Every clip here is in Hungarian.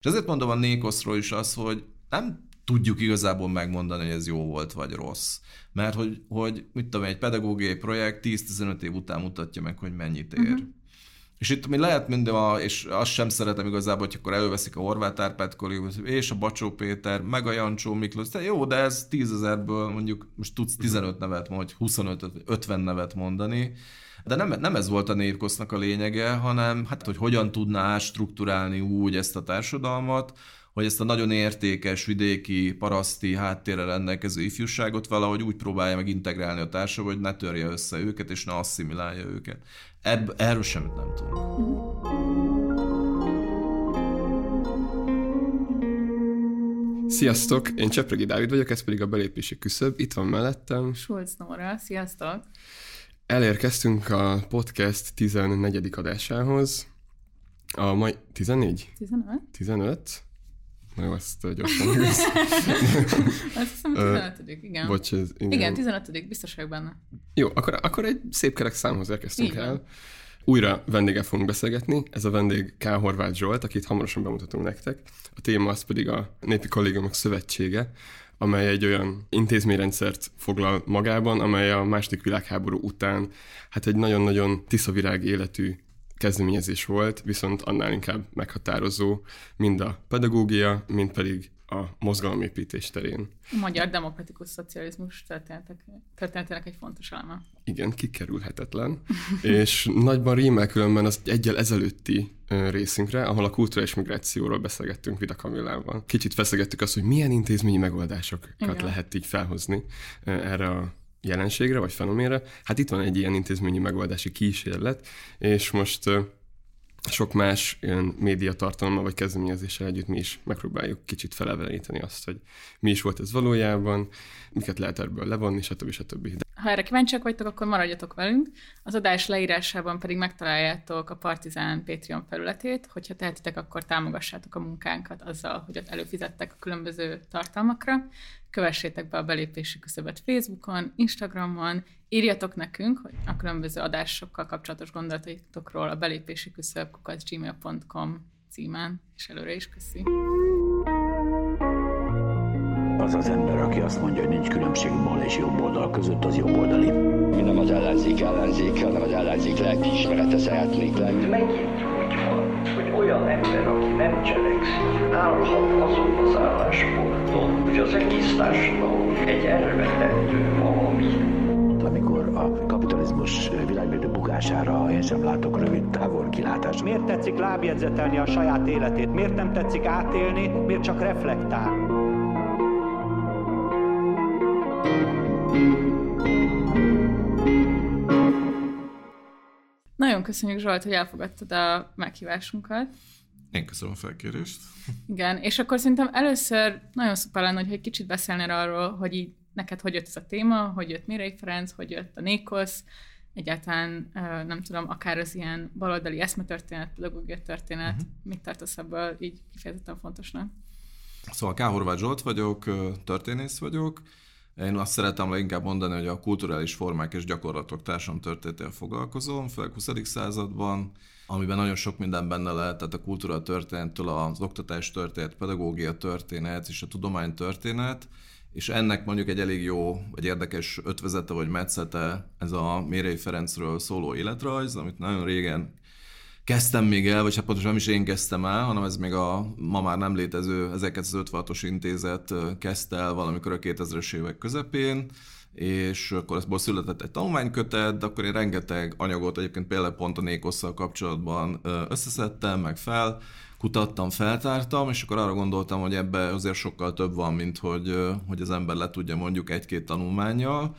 És ezért mondom a Nékoszról is az, hogy nem tudjuk igazából megmondani, hogy ez jó volt vagy rossz. Mert hogy, hogy mit tudom, egy pedagógiai projekt 10-15 év után mutatja meg, hogy mennyit ér. Uh-huh. És itt mi lehet minden, a, és azt sem szeretem igazából, hogy akkor előveszik a Horváth Árpád és a Bacsó Péter, meg a Jancsó Miklós. De jó, de ez tízezerből mondjuk most tudsz 15 nevet, vagy 25, 50 nevet mondani. De nem, nem ez volt a névkosznak a lényege, hanem hát, hogy hogyan tudná strukturálni úgy ezt a társadalmat, hogy ezt a nagyon értékes vidéki, paraszti háttérrel rendelkező ifjúságot valahogy úgy próbálja meg integrálni a társadalomba, hogy ne törje össze őket, és ne asszimilálja őket. Ebb, erről semmit nem tudunk. Sziasztok, én Csepregi Dávid vagyok, ez pedig a belépési küszöb. Itt van mellettem. Schulz Nóra, sziasztok! Elérkeztünk a podcast 14. adásához. A mai 14? 15. 15. Na jó, ezt gyorsan Azt hiszem, 15 igen. Bocs, ez, igen. igen, 15 biztos vagyok benne. Jó, akkor, akkor egy szép kerek számhoz érkeztünk el. Újra vendége fogunk beszélgetni, ez a vendég K. Horváth Zsolt, akit hamarosan bemutatunk nektek. A téma az pedig a Népi Kollégiumok Szövetsége, amely egy olyan intézményrendszert foglal magában, amely a második világháború után hát egy nagyon-nagyon tiszavirág életű kezdeményezés volt, viszont annál inkább meghatározó mind a pedagógia, mind pedig a mozgalomépítés terén. A magyar demokratikus szocializmus történetének egy fontos eleme. Igen, kikerülhetetlen. és nagyban rímel különben az egyel ezelőtti részünkre, ahol a kulturális migrációról beszélgettünk Vida Kamillával. Kicsit feszegettük azt, hogy milyen intézményi megoldásokat Igen. lehet így felhozni erre a jelenségre vagy fenoménre. Hát itt van egy ilyen intézményi megoldási kísérlet, és most sok más ilyen médiatartalommal vagy kezdeményezéssel együtt mi is megpróbáljuk kicsit felevelíteni azt, hogy mi is volt ez valójában, miket lehet ebből levonni, stb. stb. Ha erre kíváncsiak vagytok, akkor maradjatok velünk. Az adás leírásában pedig megtaláljátok a Partizán Patreon felületét, hogyha tehetitek, akkor támogassátok a munkánkat azzal, hogy ott előfizettek a különböző tartalmakra. Kövessétek be a belépési küszöbet Facebookon, Instagramon, írjatok nekünk hogy a különböző adásokkal kapcsolatos gondolataitokról a belépési küszöb gmail.com címen, és előre is köszi. Az az ember, aki azt mondja, hogy nincs különbség bal és jobb oldal között, az jobb oldali. Mi nem az ellenzék ellenzék, hanem az ellenzék lelkiismerete szeretnék lenni. Megint úgy van, hogy olyan ember, aki nem cselekszik, állhat azon az állásponton, hogy az egész társadalom egy elvetendő valami amikor a kapitalizmus világmérdő bukására én sem látok rövid távol kilátást. Miért tetszik lábjegyzetelni a saját életét? Miért nem tetszik átélni? Miért csak reflektál? Nagyon köszönjük Zsolt, hogy elfogadtad a meghívásunkat. Én köszönöm a felkérést. Igen, és akkor szerintem először nagyon szuper lenne, hogy egy kicsit beszélnél arról, hogy így neked hogy jött ez a téma, hogy jött Mirei Ferenc, hogy jött a Nékosz, egyáltalán nem tudom, akár az ilyen baloldali eszmetörténet, pedagógia történet, uh-huh. mit tartasz ebből így kifejezetten fontosnak? Szóval K. Horváth Zsolt vagyok, történész vagyok. Én azt szeretem leginkább mondani, hogy a kulturális formák és gyakorlatok társam történetével foglalkozom, főleg 20. században, amiben nagyon sok minden benne lehet, tehát a kultúra történettől az oktatás történet, pedagógia történet és a tudomány történet, és ennek mondjuk egy elég jó, vagy érdekes ötvezete vagy metszete ez a Mérei Ferencről szóló életrajz, amit nagyon régen kezdtem még el, vagy hát pontosan nem is én kezdtem el, hanem ez még a ma már nem létező 1956-os intézet kezdte el valamikor a 2000-es évek közepén, és akkor ezból született egy tanulmánykötet, de akkor én rengeteg anyagot egyébként például pont a Nékosszal kapcsolatban összeszedtem, meg fel, kutattam, feltártam, és akkor arra gondoltam, hogy ebbe azért sokkal több van, mint hogy, hogy az ember le tudja mondjuk egy-két tanulmányjal,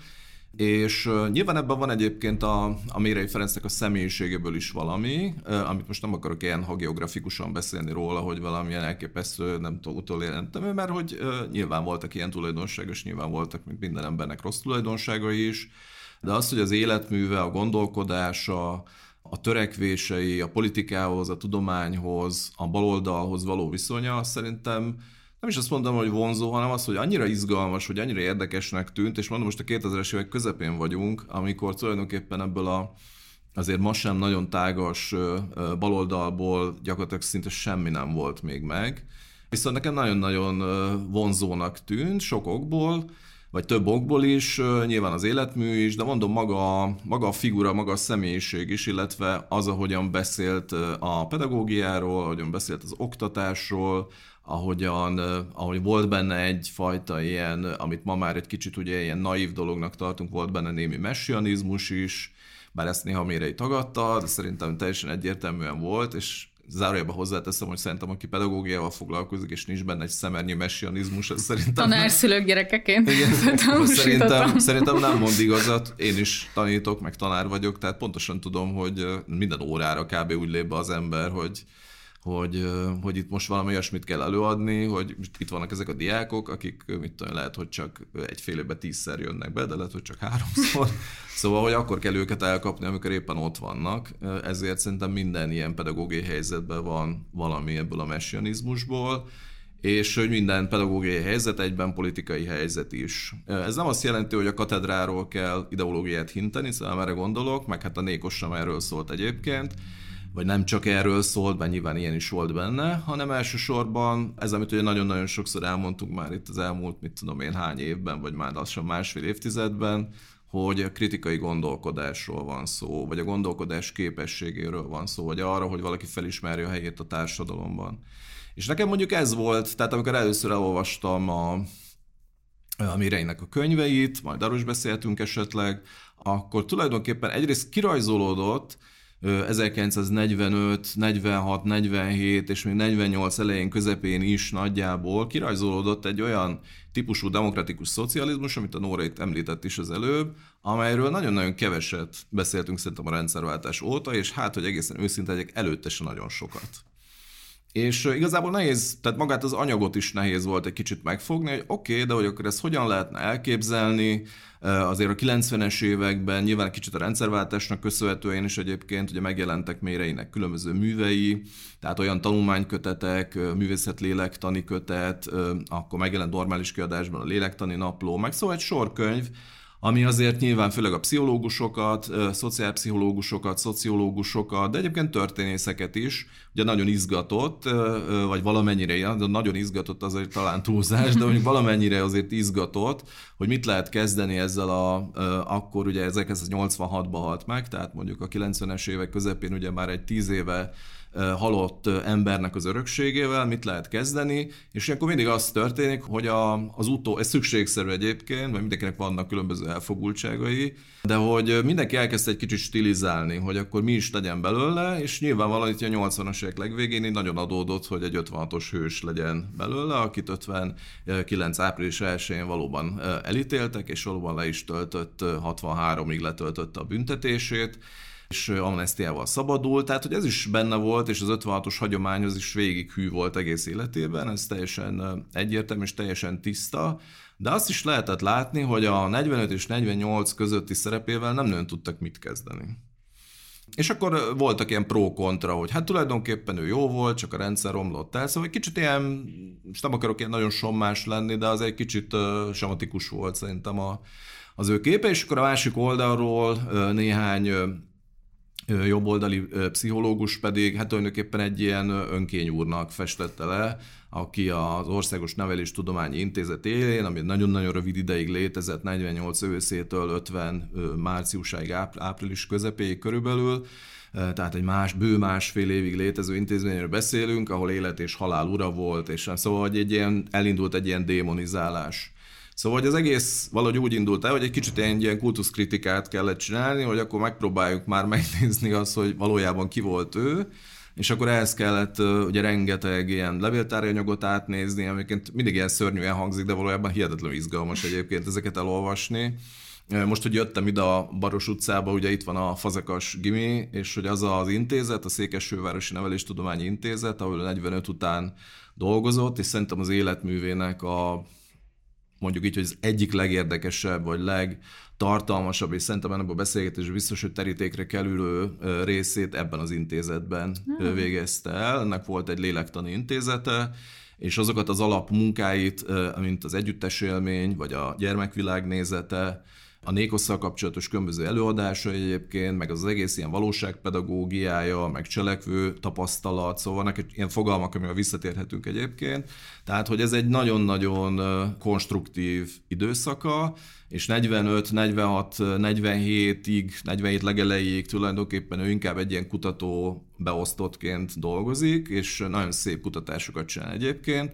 és nyilván ebben van egyébként a, a Mérei Ferencnek a személyiségéből is valami, amit most nem akarok ilyen hagiografikusan beszélni róla, hogy valamilyen elképesztő, nem tudom, utolérentem, mert hogy nyilván voltak ilyen tulajdonságos, nyilván voltak, mint minden embernek rossz tulajdonságai is, de az, hogy az életműve, a gondolkodása, a törekvései, a politikához, a tudományhoz, a baloldalhoz való viszonya szerintem nem is azt mondom, hogy vonzó, hanem az, hogy annyira izgalmas, hogy annyira érdekesnek tűnt, és mondom, most a 2000-es évek közepén vagyunk, amikor tulajdonképpen ebből a azért ma sem nagyon tágas baloldalból gyakorlatilag szinte semmi nem volt még meg. Viszont nekem nagyon-nagyon vonzónak tűnt sok okból, vagy több okból is, nyilván az életmű is, de mondom maga, maga a figura, maga a személyiség is, illetve az, ahogyan beszélt a pedagógiáról, ahogyan beszélt az oktatásról, ahogyan, ahogy volt benne egyfajta ilyen, amit ma már egy kicsit ugye ilyen naív dolognak tartunk, volt benne némi messianizmus is, bár ezt néha mérei tagadta, de szerintem teljesen egyértelműen volt, és zárójában hozzáteszem, hogy szerintem aki pedagógiával foglalkozik, és nincs benne egy szemernyi messianizmus, ez szerintem... Tanárszülők gyerekeként. Igen, szerintem, szerintem nem mond igazat. Én is tanítok, meg tanár vagyok, tehát pontosan tudom, hogy minden órára kb. úgy lép be az ember, hogy hogy, hogy itt most valami olyasmit kell előadni, hogy itt vannak ezek a diákok, akik mit tudom, lehet, hogy csak egy fél évben tízszer jönnek be, de lehet, hogy csak háromszor. Szóval, hogy akkor kell őket elkapni, amikor éppen ott vannak. Ezért szerintem minden ilyen pedagógiai helyzetben van valami ebből a messianizmusból, és hogy minden pedagógiai helyzet egyben politikai helyzet is. Ez nem azt jelenti, hogy a katedráról kell ideológiát hinteni, szóval erre gondolok, meg hát a Nékos sem erről szólt egyébként, vagy nem csak erről szólt, bár nyilván ilyen is volt benne, hanem elsősorban ez, amit ugye nagyon-nagyon sokszor elmondtunk már itt az elmúlt, mit tudom én, hány évben, vagy már lassan másfél évtizedben, hogy a kritikai gondolkodásról van szó, vagy a gondolkodás képességéről van szó, vagy arra, hogy valaki felismerje a helyét a társadalomban. És nekem mondjuk ez volt, tehát amikor először elolvastam a, a Mireinek a könyveit, majd arról is beszéltünk esetleg, akkor tulajdonképpen egyrészt kirajzolódott, 1945, 46, 47 és még 48 elején közepén is nagyjából kirajzolódott egy olyan típusú demokratikus szocializmus, amit a Nóra itt említett is az előbb, amelyről nagyon-nagyon keveset beszéltünk szerintem a rendszerváltás óta, és hát, hogy egészen őszinte legyek, előtte se nagyon sokat. És igazából nehéz, tehát magát az anyagot is nehéz volt egy kicsit megfogni, hogy oké, okay, de hogy akkor ezt hogyan lehetne elképzelni, azért a 90-es években nyilván kicsit a rendszerváltásnak köszönhetően is egyébként ugye megjelentek méreinek különböző művei, tehát olyan tanulmánykötetek, művészetlélektani kötet, akkor megjelent normális kiadásban a lélektani napló, meg szóval egy sor könyv, ami azért nyilván főleg a pszichológusokat, szociálpszichológusokat, szociológusokat, de egyébként történészeket is, ugye nagyon izgatott, vagy valamennyire, de nagyon izgatott azért talán túlzás, de mondjuk valamennyire azért izgatott, hogy mit lehet kezdeni ezzel a, akkor ugye 1986-ban halt meg, tehát mondjuk a 90-es évek közepén ugye már egy tíz éve halott embernek az örökségével, mit lehet kezdeni, és akkor mindig az történik, hogy a, az utó, ez szükségszerű egyébként, mert mindenkinek vannak különböző elfogultságai, de hogy mindenki elkezdte egy kicsit stilizálni, hogy akkor mi is legyen belőle, és nyilvánvalóan itt a 80-as évek legvégén így nagyon adódott, hogy egy 56-os hős legyen belőle, akit 59 április 1-én valóban elítéltek, és valóban le is töltött, 63-ig letöltötte a büntetését, és amnestiával szabadult, tehát hogy ez is benne volt, és az 56-os hagyomány az is végig hű volt egész életében, ez teljesen egyértelmű és teljesen tiszta, de azt is lehetett látni, hogy a 45 és 48 közötti szerepével nem nagyon tudtak mit kezdeni. És akkor voltak ilyen pro-kontra, hogy hát tulajdonképpen ő jó volt, csak a rendszer romlott el, szóval egy kicsit ilyen, és nem akarok ilyen nagyon sommás lenni, de az egy kicsit uh, sematikus volt szerintem a, az ő képe, és akkor a másik oldalról uh, néhány jobboldali pszichológus pedig hát tulajdonképpen egy ilyen önkényúrnak festette le, aki az Országos Neveléstudományi Intézet élén, ami nagyon-nagyon rövid ideig létezett, 48 őszétől 50 márciusáig, április közepéig körülbelül, tehát egy más, bő másfél évig létező intézményről beszélünk, ahol élet és halál ura volt, és szóval hogy egy ilyen, elindult egy ilyen démonizálás Szóval hogy az egész valahogy úgy indult el, hogy egy kicsit ilyen, ilyen kultuszkritikát kellett csinálni, hogy akkor megpróbáljuk már megnézni azt, hogy valójában ki volt ő, és akkor ehhez kellett ugye rengeteg ilyen levéltári anyagot átnézni, amiket mindig ilyen szörnyűen hangzik, de valójában hihetetlenül izgalmas egyébként ezeket elolvasni. Most, hogy jöttem ide a Baros utcába, ugye itt van a Fazekas Gimi, és hogy az az intézet, a Székesfővárosi Neveléstudományi Intézet, ahol 45 után dolgozott, és szerintem az életművének a mondjuk így, hogy az egyik legérdekesebb, vagy legtartalmasabb, és szerintem ennek a beszélgetés biztos, hogy terítékre kerülő részét ebben az intézetben hmm. végezte el. Ennek volt egy lélektani intézete, és azokat az alapmunkáit, mint az együttes élmény, vagy a gyermekvilág nézete, a Nékosszal kapcsolatos különböző előadásai egyébként, meg az egész ilyen valóságpedagógiája, meg cselekvő tapasztalat, szóval vannak ilyen fogalmak, amivel visszatérhetünk egyébként. Tehát, hogy ez egy nagyon-nagyon konstruktív időszaka, és 45, 46, 47-ig, 47 legelejéig tulajdonképpen ő inkább egy ilyen kutató beosztottként dolgozik, és nagyon szép kutatásokat csinál egyébként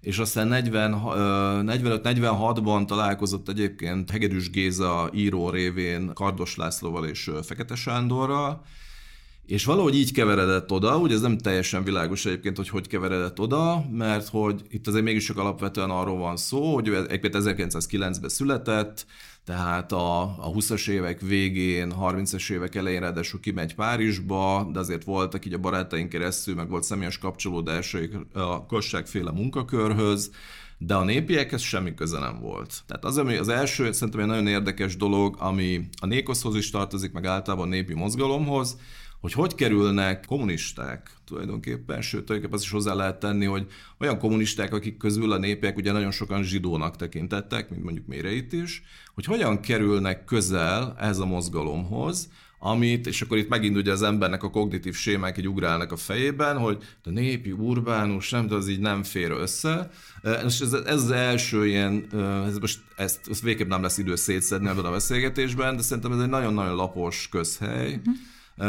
és aztán 45-46-ban találkozott egyébként Hegedűs Géza író révén Kardos Lászlóval és Fekete Sándorral, és valahogy így keveredett oda, ugye ez nem teljesen világos egyébként, hogy hogy keveredett oda, mert hogy itt azért mégis csak alapvetően arról van szó, hogy egyébként 1909-ben született, tehát a, a 20-as évek végén, 30-as évek elején ráadásul kimegy Párizsba, de azért voltak így a barátaink keresztül, meg volt személyes kapcsolódásaik a Kosságféle munkakörhöz, de a népiekhez semmi köze nem volt. Tehát az, ami az első, szerintem egy nagyon érdekes dolog, ami a Nékoszhoz is tartozik, meg általában a népi mozgalomhoz, hogy hogy kerülnek kommunisták tulajdonképpen, sőt, tulajdonképpen azt is hozzá lehet tenni, hogy olyan kommunisták, akik közül a népek ugye nagyon sokan zsidónak tekintettek, mint mondjuk Méreit is, hogy hogyan kerülnek közel ez a mozgalomhoz, amit, és akkor itt megint ugye az embernek a kognitív sémák egy ugrálnak a fejében, hogy a népi, urbánus, nem, de az így nem fér össze. És ez, ez az első ilyen, ez most ezt, ezt végképp nem lesz idő szétszedni ebben a beszélgetésben, de szerintem ez egy nagyon-nagyon lapos közhely, uh-huh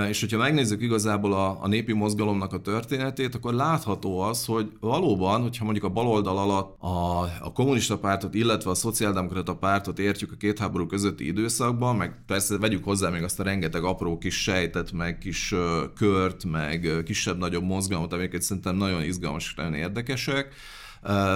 és hogyha megnézzük igazából a, a népi mozgalomnak a történetét, akkor látható az, hogy valóban, hogyha mondjuk a baloldal alatt a, a kommunista pártot, illetve a szociáldemokrata pártot értjük a két háború közötti időszakban, meg persze vegyük hozzá még azt a rengeteg apró kis sejtet, meg kis kört, meg kisebb-nagyobb mozgalmat, amiket szerintem nagyon izgalmas, nagyon érdekesek,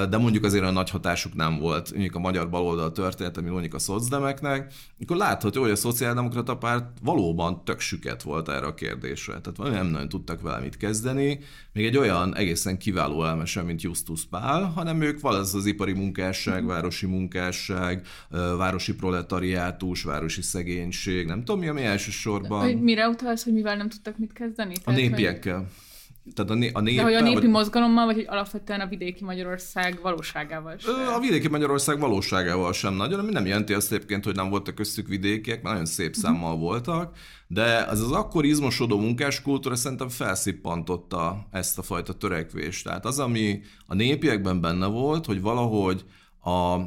de mondjuk azért a nagy hatásuk nem volt, mondjuk a magyar baloldal történet, ami mondjuk a szocdemeknek, akkor látható, hogy a szociáldemokrata párt valóban tök süket volt erre a kérdésre. Tehát nem nagyon tudtak vele mit kezdeni, még egy olyan egészen kiváló elmese, mint Justus Pál, hanem ők valószínűleg az ipari munkásság, városi munkásság, városi proletariátus, városi szegénység, nem tudom mi, ami elsősorban... Mire utalsz, hogy mivel nem tudtak mit kezdeni? A népiekkel. Hogy... Tehát a, né- a néppel, De hogy a népi vagy... mozgalommal, vagy hogy alapvetően a vidéki Magyarország valóságával sem? A vidéki Magyarország valóságával sem nagyon, ami nem jelenti azt egyébként, hogy nem voltak köztük vidékiek, mert nagyon szép uh-huh. számmal voltak, de az az akkor izmosodó munkáskultúra szerintem felszippantotta ezt a fajta törekvést. Tehát az, ami a népiekben benne volt, hogy valahogy a,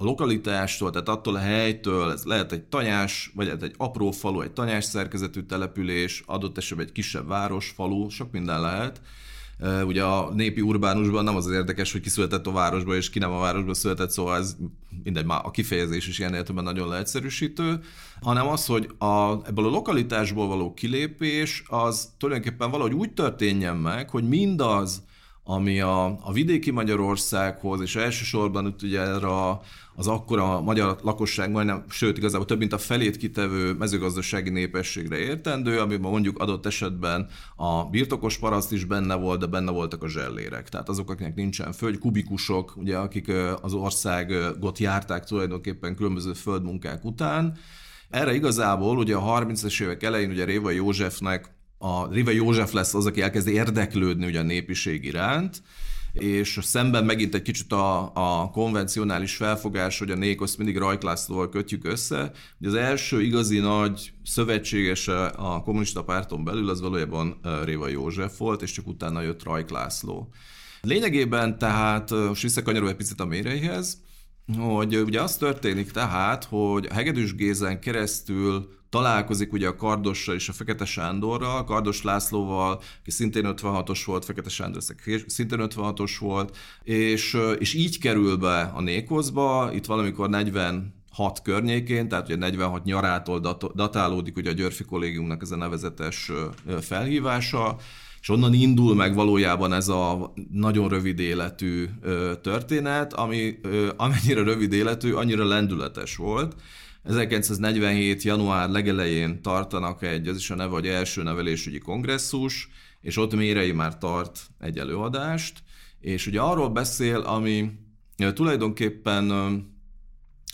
a lokalitástól, tehát attól a helytől, ez lehet egy tanyás, vagy egy apró falu, egy tanyás szerkezetű település, adott esetben egy kisebb város, falu, sok minden lehet. Ugye a népi urbánusban nem az az érdekes, hogy ki született a városba, és ki nem a városba született, szóval ez mindegy, már a kifejezés is ilyen értelemben nagyon leegyszerűsítő, hanem az, hogy a, ebből a lokalitásból való kilépés, az tulajdonképpen valahogy úgy történjen meg, hogy mindaz, ami a, a vidéki Magyarországhoz, és elsősorban itt ugye erre az akkora magyar lakosság majdnem, sőt igazából több mint a felét kitevő mezőgazdasági népességre értendő, amiben mondjuk adott esetben a birtokos paraszt is benne volt, de benne voltak a zsellérek. Tehát azok, akiknek nincsen föld, kubikusok, ugye, akik az országot járták tulajdonképpen különböző földmunkák után. Erre igazából ugye a 30-es évek elején ugye Réva Józsefnek a Riva József lesz az, aki elkezd érdeklődni ugye a népiség iránt, és szemben megint egy kicsit a, a konvencionális felfogás, hogy a Nékoszt mindig Rajk Lászlóval kötjük össze. Ugye az első igazi nagy szövetségese a kommunista párton belül az valójában Réva József volt, és csak utána jött Rajk László. Lényegében tehát, most visszakanyarul egy picit a méreihez, hogy ugye az történik tehát, hogy a Hegedűs Gézen keresztül találkozik ugye a Kardossal és a Fekete Sándorral, Kardos Lászlóval, aki szintén 56-os volt, Fekete Sándor szintén 56-os volt, és, és így kerül be a Nékozba, itt valamikor 40 6 környékén, tehát ugye 46 nyarától datálódik ugye a Györfi kollégiumnak ez a nevezetes felhívása, és onnan indul meg valójában ez a nagyon rövid életű történet, ami amennyire rövid életű, annyira lendületes volt, 1947. január legelején tartanak egy, ez is a neve, vagy első nevelésügyi kongresszus, és ott Mérei már tart egy előadást, és ugye arról beszél, ami tulajdonképpen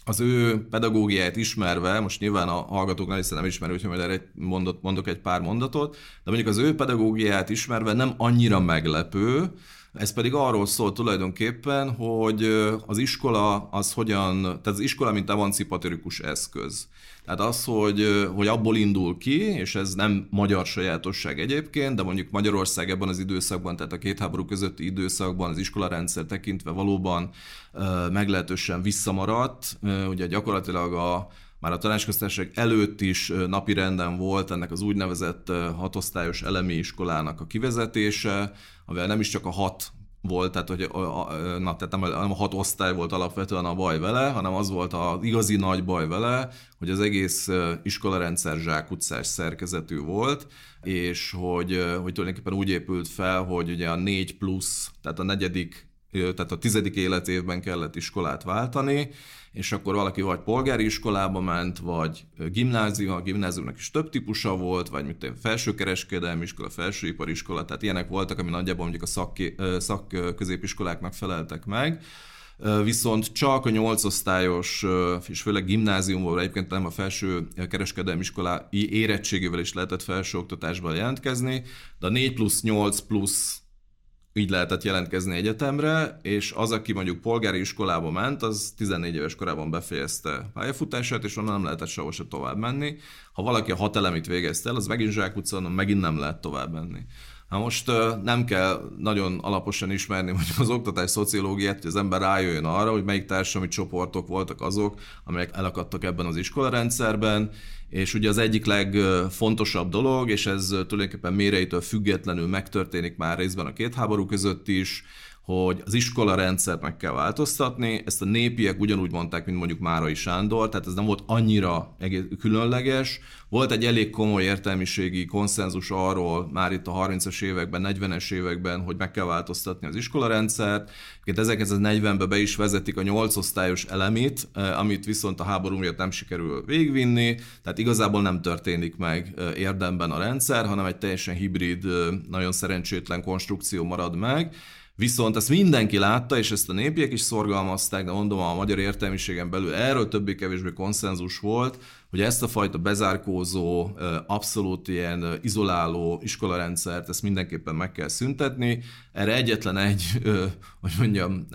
az ő pedagógiáját ismerve, most nyilván a hallgatók hiszen nem ismerő, hogy majd erre mondok egy pár mondatot, de mondjuk az ő pedagógiáját ismerve nem annyira meglepő, Ez pedig arról szól tulajdonképpen, hogy az iskola az hogyan, tehát az iskola mint emancipatorikus eszköz. Tehát az, hogy, hogy abból indul ki, és ez nem magyar sajátosság egyébként, de mondjuk Magyarország ebben az időszakban, tehát a két háború közötti időszakban az iskolarendszer tekintve valóban meglehetősen visszamaradt. Ugye gyakorlatilag a, már a tanácsköztársaság előtt is napi renden volt ennek az úgynevezett hatosztályos elemi iskolának a kivezetése, amivel nem is csak a hat volt, tehát, hogy a, a, na, tehát nem, nem a hat osztály volt alapvetően a baj vele, hanem az volt az igazi nagy baj vele, hogy az egész iskolarendszer zsákutcás szerkezetű volt, és hogy, hogy tulajdonképpen úgy épült fel, hogy ugye a négy plusz, tehát a negyedik tehát a tizedik életévben kellett iskolát váltani, és akkor valaki vagy polgári iskolába ment, vagy gimnázium, a gimnáziumnak is több típusa volt, vagy mint felsőkereskedelmi iskola, felsőipariskola, tehát ilyenek voltak, ami nagyjából mondjuk a szak, szakközépiskoláknak feleltek meg. Viszont csak a nyolc osztályos, és főleg gimnáziumból, egyébként nem a felső kereskedelmi iskola érettségével is lehetett felsőoktatásban jelentkezni, de a 4 plusz 8 plusz így lehetett jelentkezni egyetemre, és az, aki mondjuk polgári iskolába ment, az 14 éves korában befejezte pályafutását, és onnan nem lehetett sehova se tovább menni. Ha valaki a hat elemit végezte el, az megint zsákutca, onnan megint nem lehet tovább menni. Na most nem kell nagyon alaposan ismerni mondjuk az oktatás szociológiát, hogy az ember rájöjjön arra, hogy melyik társadalmi csoportok voltak azok, amelyek elakadtak ebben az iskolarendszerben, és ugye az egyik legfontosabb dolog, és ez tulajdonképpen méreitől függetlenül megtörténik már részben a két háború között is, hogy az iskola rendszert meg kell változtatni, ezt a népiek ugyanúgy mondták, mint mondjuk Márai Sándor, tehát ez nem volt annyira különleges. Volt egy elég komoly értelmiségi konszenzus arról már itt a 30-as években, 40-es években, hogy meg kell változtatni az iskolarendszert. 1940-ben be is vezetik a 8 osztályos elemét, eh, amit viszont a háború miatt nem sikerül végvinni, tehát igazából nem történik meg eh, érdemben a rendszer, hanem egy teljesen hibrid, eh, nagyon szerencsétlen konstrukció marad meg. Viszont ezt mindenki látta, és ezt a népiek is szorgalmazták, de mondom, a magyar értelmiségen belül erről többé-kevésbé konszenzus volt, hogy ezt a fajta bezárkózó, abszolút ilyen izoláló iskolarendszert, ezt mindenképpen meg kell szüntetni. Erre egyetlen egy, hogy mondjam,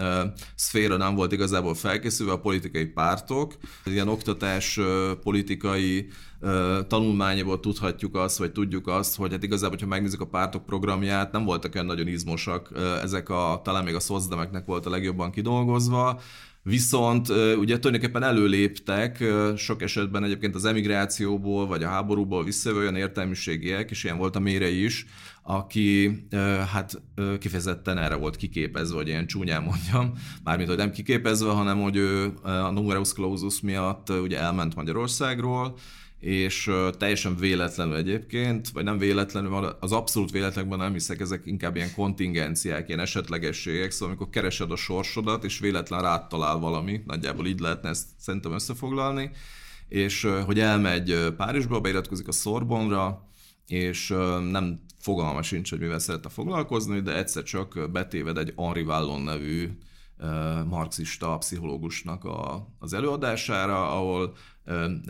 szféra nem volt igazából felkészülve, a politikai pártok. Ilyen oktatás politikai tanulmányából tudhatjuk azt, vagy tudjuk azt, hogy hát igazából, ha megnézzük a pártok programját, nem voltak olyan nagyon izmosak, ezek a, talán még a szozdemeknek volt a legjobban kidolgozva, Viszont ugye tulajdonképpen előléptek sok esetben egyébként az emigrációból, vagy a háborúból visszajövő olyan értelmiségiek, és ilyen volt a mére is, aki hát kifejezetten erre volt kiképezve, hogy ilyen csúnyán mondjam, mármint, hogy nem kiképezve, hanem hogy ő a numerus clausus miatt ugye elment Magyarországról, és teljesen véletlenül egyébként, vagy nem véletlenül, az abszolút véletlenben nem hiszek, ezek inkább ilyen kontingenciák, ilyen esetlegességek, szóval amikor keresed a sorsodat, és véletlen rád talál valami, nagyjából így lehetne ezt szerintem összefoglalni, és hogy elmegy Párizsba, beiratkozik a Sorbonra, és nem fogalma sincs, hogy mivel szeretne foglalkozni, de egyszer csak betéved egy Henri Vallon nevű marxista pszichológusnak a, az előadására, ahol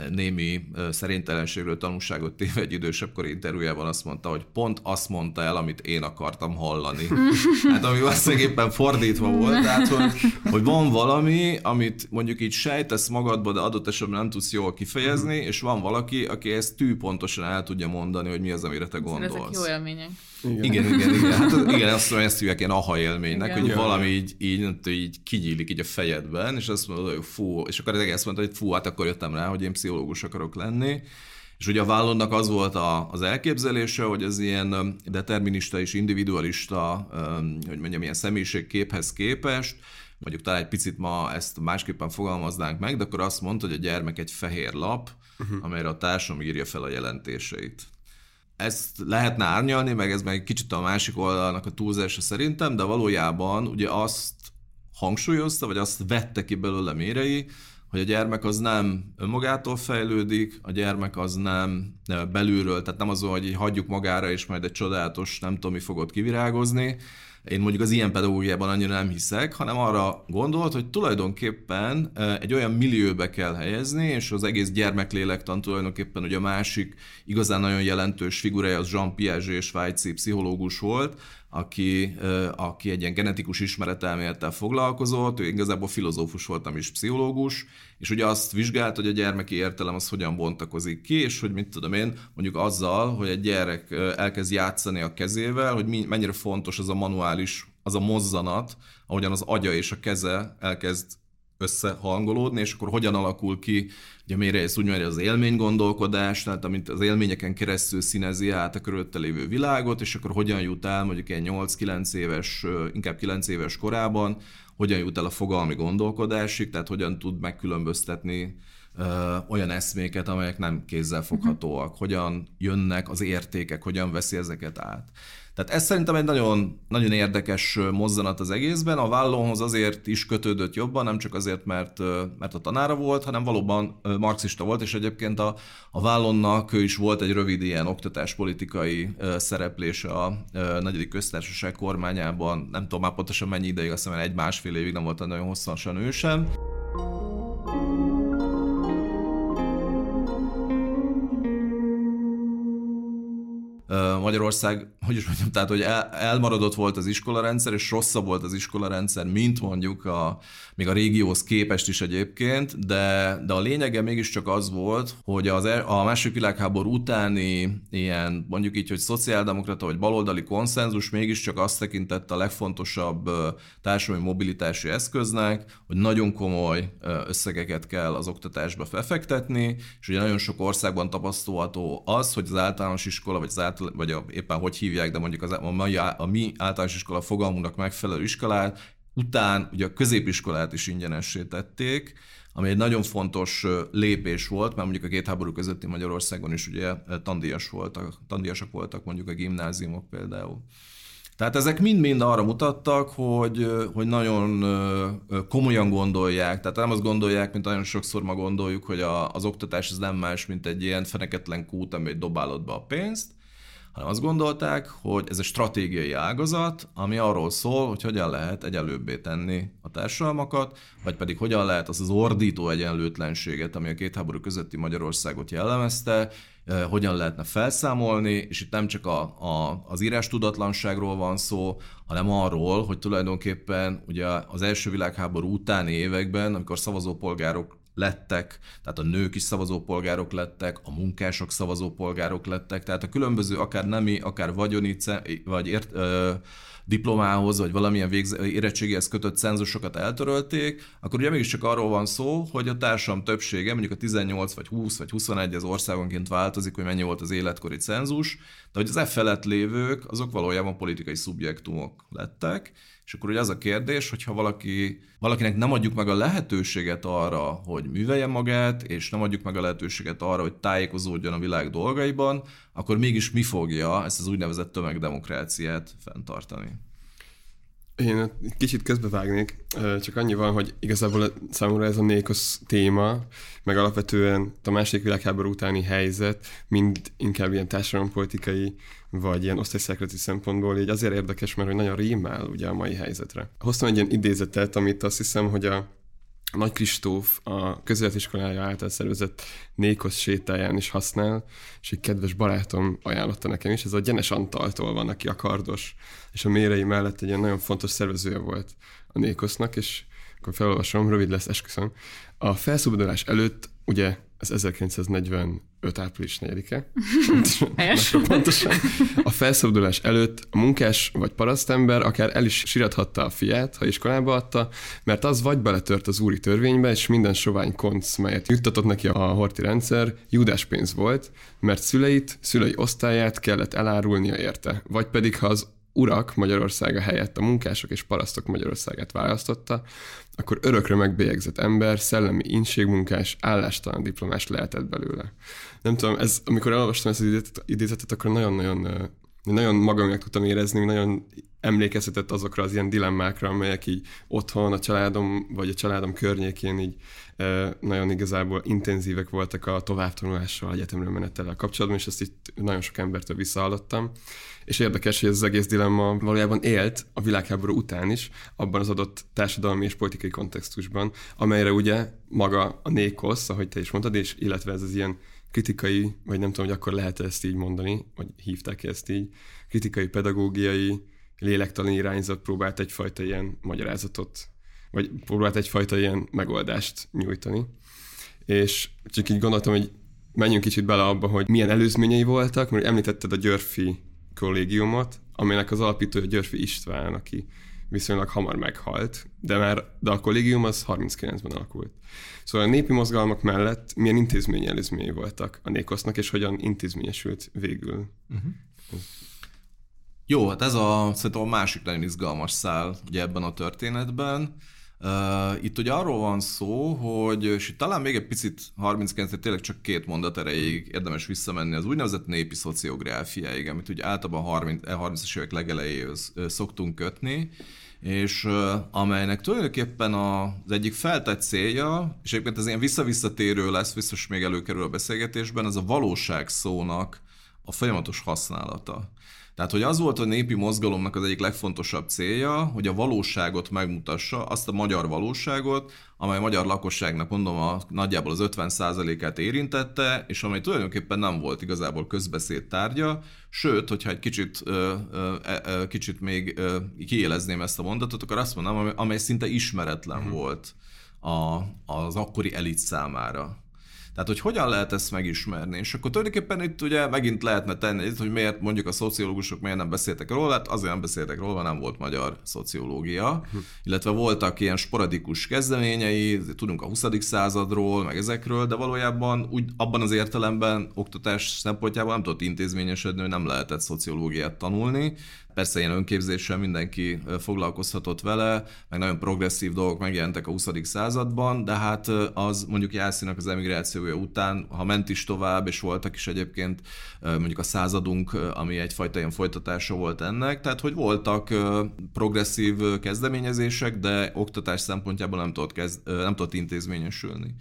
némi szerintelenségről tanulságot téve egy idősebb kori interjújában azt mondta, hogy pont azt mondta el, amit én akartam hallani. hát ami valószínűleg éppen fordítva volt, tehát hogy, hogy van valami, amit mondjuk így sejtesz magadba, de adott esetben nem tudsz jól kifejezni, és van valaki, aki ezt tű pontosan el tudja mondani, hogy mi az, amire te gondolsz. Ezek jó élmények. Igen, igen, igen. igen. Hát, igen azt ezt hívják ilyen aha élménynek, igen. hogy igen. valami így, így, így kigyílik így a fejedben, és azt mondod, hogy fú, és akkor egész mondta, hogy fú, hát akkor jöttem rá, hogy én pszichológus akarok lenni. És ugye a vállonnak az volt a, az elképzelése, hogy ez ilyen determinista és individualista, hogy mondjam, ilyen személyiségképhez képest, mondjuk talán egy picit ma ezt másképpen fogalmaznánk meg, de akkor azt mondta, hogy a gyermek egy fehér lap, uh-huh. amelyre a társam írja fel a jelentéseit ezt lehetne árnyalni, meg ez meg kicsit a másik oldalnak a túlzása szerintem, de valójában ugye azt hangsúlyozta, vagy azt vette ki belőle mérei, hogy a gyermek az nem önmagától fejlődik, a gyermek az nem belülről, tehát nem az, hogy hagyjuk magára, és majd egy csodálatos, nem tudom, mi fogod kivirágozni, én mondjuk az ilyen pedagógiában annyira nem hiszek, hanem arra gondolt, hogy tulajdonképpen egy olyan millióbe kell helyezni, és az egész gyermeklélektan tulajdonképpen ugye a másik igazán nagyon jelentős figurája az Jean Piaget Svájci pszichológus volt, aki, aki egy ilyen genetikus ismeretelmélettel foglalkozott, ő igazából filozófus volt, nem is pszichológus, és ugye azt vizsgált, hogy a gyermeki értelem az hogyan bontakozik ki, és hogy mit tudom én, mondjuk azzal, hogy egy gyerek elkezd játszani a kezével, hogy mennyire fontos az a manuális, az a mozzanat, ahogyan az agya és a keze elkezd összehangolódni, és akkor hogyan alakul ki, ugye mire ez úgy mondja, az élménygondolkodás, tehát amit az élményeken keresztül színezi át a körülötte lévő világot, és akkor hogyan jut el mondjuk egy 8-9 éves, inkább 9 éves korában, hogyan jut el a fogalmi gondolkodásig, tehát hogyan tud megkülönböztetni ö, olyan eszméket, amelyek nem kézzel foghatóak, hogyan jönnek az értékek, hogyan veszi ezeket át. Tehát ez szerintem egy nagyon, nagyon érdekes mozzanat az egészben. A vállóhoz azért is kötődött jobban, nem csak azért, mert, mert a tanára volt, hanem valóban marxista volt, és egyébként a, a vállonnak is volt egy rövid ilyen oktatáspolitikai szereplése a negyedik köztársaság kormányában. Nem tudom már pontosan mennyi ideig, azt hiszem egy-másfél évig nem volt nagyon hosszasan ő sem. Magyarország, hogy is mondjam, tehát hogy el, elmaradott volt az iskolarendszer, és rosszabb volt az iskolarendszer, mint mondjuk a, még a régióhoz képest is egyébként, de, de a lényege mégiscsak az volt, hogy az, e, a második világháború utáni ilyen, mondjuk így, hogy szociáldemokrata vagy baloldali konszenzus mégiscsak azt tekintett a legfontosabb társadalmi mobilitási eszköznek, hogy nagyon komoly összegeket kell az oktatásba befektetni, és ugye nagyon sok országban tapasztalható az, hogy az általános iskola, vagy az általános vagy a, éppen hogy hívják, de mondjuk az, a, mai, a mi általános iskola fogalmunknak megfelelő iskolát, után ugye a középiskolát is ingyenessé tették, ami egy nagyon fontos lépés volt, mert mondjuk a két háború közötti Magyarországon is ugye tandíjas voltak, tandíjasak voltak mondjuk a gimnáziumok például. Tehát ezek mind-mind arra mutattak, hogy, hogy nagyon komolyan gondolják, tehát nem azt gondolják, mint nagyon sokszor ma gondoljuk, hogy a, az oktatás ez nem más, mint egy ilyen feneketlen kút, ami dobálod be a pénzt, hanem azt gondolták, hogy ez egy stratégiai ágazat, ami arról szól, hogy hogyan lehet egyelőbbé tenni a társadalmakat, vagy pedig hogyan lehet az az ordító egyenlőtlenséget, ami a két háború közötti Magyarországot jellemezte, eh, hogyan lehetne felszámolni, és itt nem csak a, a, az írás tudatlanságról van szó, hanem arról, hogy tulajdonképpen ugye az első világháború utáni években, amikor szavazópolgárok lettek, tehát a nők is szavazópolgárok lettek, a munkások szavazópolgárok lettek, tehát a különböző akár nemi, akár vagyoni, vagy ért, ö, diplomához, vagy valamilyen végz, érettségihez kötött cenzusokat eltörölték, akkor ugye mégiscsak arról van szó, hogy a társam többsége, mondjuk a 18 vagy 20 vagy 21 az országonként változik, hogy mennyi volt az életkori cenzus, de hogy az e felett lévők, azok valójában politikai szubjektumok lettek, és akkor ugye az a kérdés, hogyha valaki, valakinek nem adjuk meg a lehetőséget arra, hogy művelje magát, és nem adjuk meg a lehetőséget arra, hogy tájékozódjon a világ dolgaiban, akkor mégis mi fogja ezt az úgynevezett tömegdemokráciát fenntartani? Én kicsit közbevágnék, csak annyi van, hogy igazából számomra ez a Nékosz téma, meg alapvetően a második világháború utáni helyzet, mind inkább ilyen társadalompolitikai, vagy ilyen osztályszákrati szempontból így azért érdekes, mert hogy nagyon rímel ugye a mai helyzetre. Hoztam egy ilyen idézetet, amit azt hiszem, hogy a nagy Kristóf a közéletiskolája által szervezett Nékosz sétáján is használ, és egy kedves barátom ajánlotta nekem is, ez a Gyenes Antaltól van, aki a kardos, és a mérei mellett egy ilyen nagyon fontos szervezője volt a Nékosznak, és akkor felolvasom, rövid lesz, esküszöm. A felszabadulás előtt ugye ez 1945. április 4-e. Helyes. pontosan. A felszabadulás előtt a munkás vagy parasztember akár el is sirathatta a fiát, ha iskolába adta, mert az vagy beletört az úri törvénybe, és minden sovány konc, melyet juttatott neki a horti rendszer, judás pénz volt, mert szüleit, szülei osztályát kellett elárulnia érte. Vagy pedig, ha az urak Magyarországa helyett a munkások és parasztok Magyarországát választotta, akkor örökre megbélyegzett ember, szellemi inségmunkás, állástalan diplomás lehetett belőle. Nem tudom, ez, amikor elolvastam ezt az idézetet, akkor nagyon-nagyon nagyon magamnak tudtam érezni, nagyon emlékeztetett azokra az ilyen dilemmákra, amelyek így otthon, a családom, vagy a családom környékén így nagyon igazából intenzívek voltak a továbbtanulással, egyetemre menettel kapcsolatban, és ezt itt nagyon sok embertől visszahallottam. És érdekes, hogy ez az egész dilemma valójában élt a világháború után is, abban az adott társadalmi és politikai kontextusban, amelyre ugye maga a nékosz, ahogy te is mondtad, és illetve ez az ilyen kritikai, vagy nem tudom, hogy akkor lehet ezt így mondani, vagy hívták ezt így, kritikai pedagógiai lélektani irányzat próbált egyfajta ilyen magyarázatot, vagy próbált egyfajta ilyen megoldást nyújtani. És csak így gondoltam, hogy menjünk kicsit bele abba, hogy milyen előzményei voltak, mert említetted a Györfi kollégiumot, aminek az alapítója Györfi István, aki viszonylag hamar meghalt, de már de a kollégium az 39-ben alakult. Szóval a népi mozgalmak mellett milyen intézményi előzményei voltak a Nékosznak, és hogyan intézményesült végül? Uh-huh. Jó, hát ez a, szerintem a másik nagyon izgalmas szál ugye ebben a történetben. Uh, itt ugye arról van szó, hogy, és itt talán még egy picit 39 tényleg csak két mondat erejéig érdemes visszamenni az úgynevezett népi szociográfiáig, amit ugye általában 30, 30-as évek legelejéhez szoktunk kötni, és amelynek tulajdonképpen az egyik feltett célja, és egyébként ez ilyen visszavisszatérő lesz, biztos még előkerül a beszélgetésben, ez a valóság szónak a folyamatos használata. Tehát, hogy az volt a népi mozgalomnak az egyik legfontosabb célja, hogy a valóságot megmutassa, azt a magyar valóságot, amely a magyar lakosságnak mondom a nagyjából az 50%-át érintette, és amely tulajdonképpen nem volt igazából közbeszéd tárgya, sőt, hogyha egy kicsit, ö, ö, ö, kicsit még ö, kiélezném ezt a mondatot, akkor azt mondom, amely szinte ismeretlen mm. volt a, az akkori elit számára. Tehát, hogy hogyan lehet ezt megismerni? És akkor tulajdonképpen itt ugye megint lehetne tenni, hogy miért mondjuk a szociológusok miért nem beszéltek róla, hát azért nem beszéltek róla, nem volt magyar szociológia, hm. illetve voltak ilyen sporadikus kezdeményei, tudunk a 20. századról, meg ezekről, de valójában úgy abban az értelemben oktatás szempontjából nem tudott intézményesedni, hogy nem lehetett szociológiát tanulni, Persze ilyen önképzéssel mindenki foglalkozhatott vele, meg nagyon progresszív dolgok megjelentek a 20. században, de hát az mondjuk Jászínak az emigrációja után, ha ment is tovább, és voltak is egyébként mondjuk a századunk, ami egyfajta ilyen folytatása volt ennek, tehát hogy voltak progresszív kezdeményezések, de oktatás szempontjából nem tudott, kezd, nem tudott intézményesülni.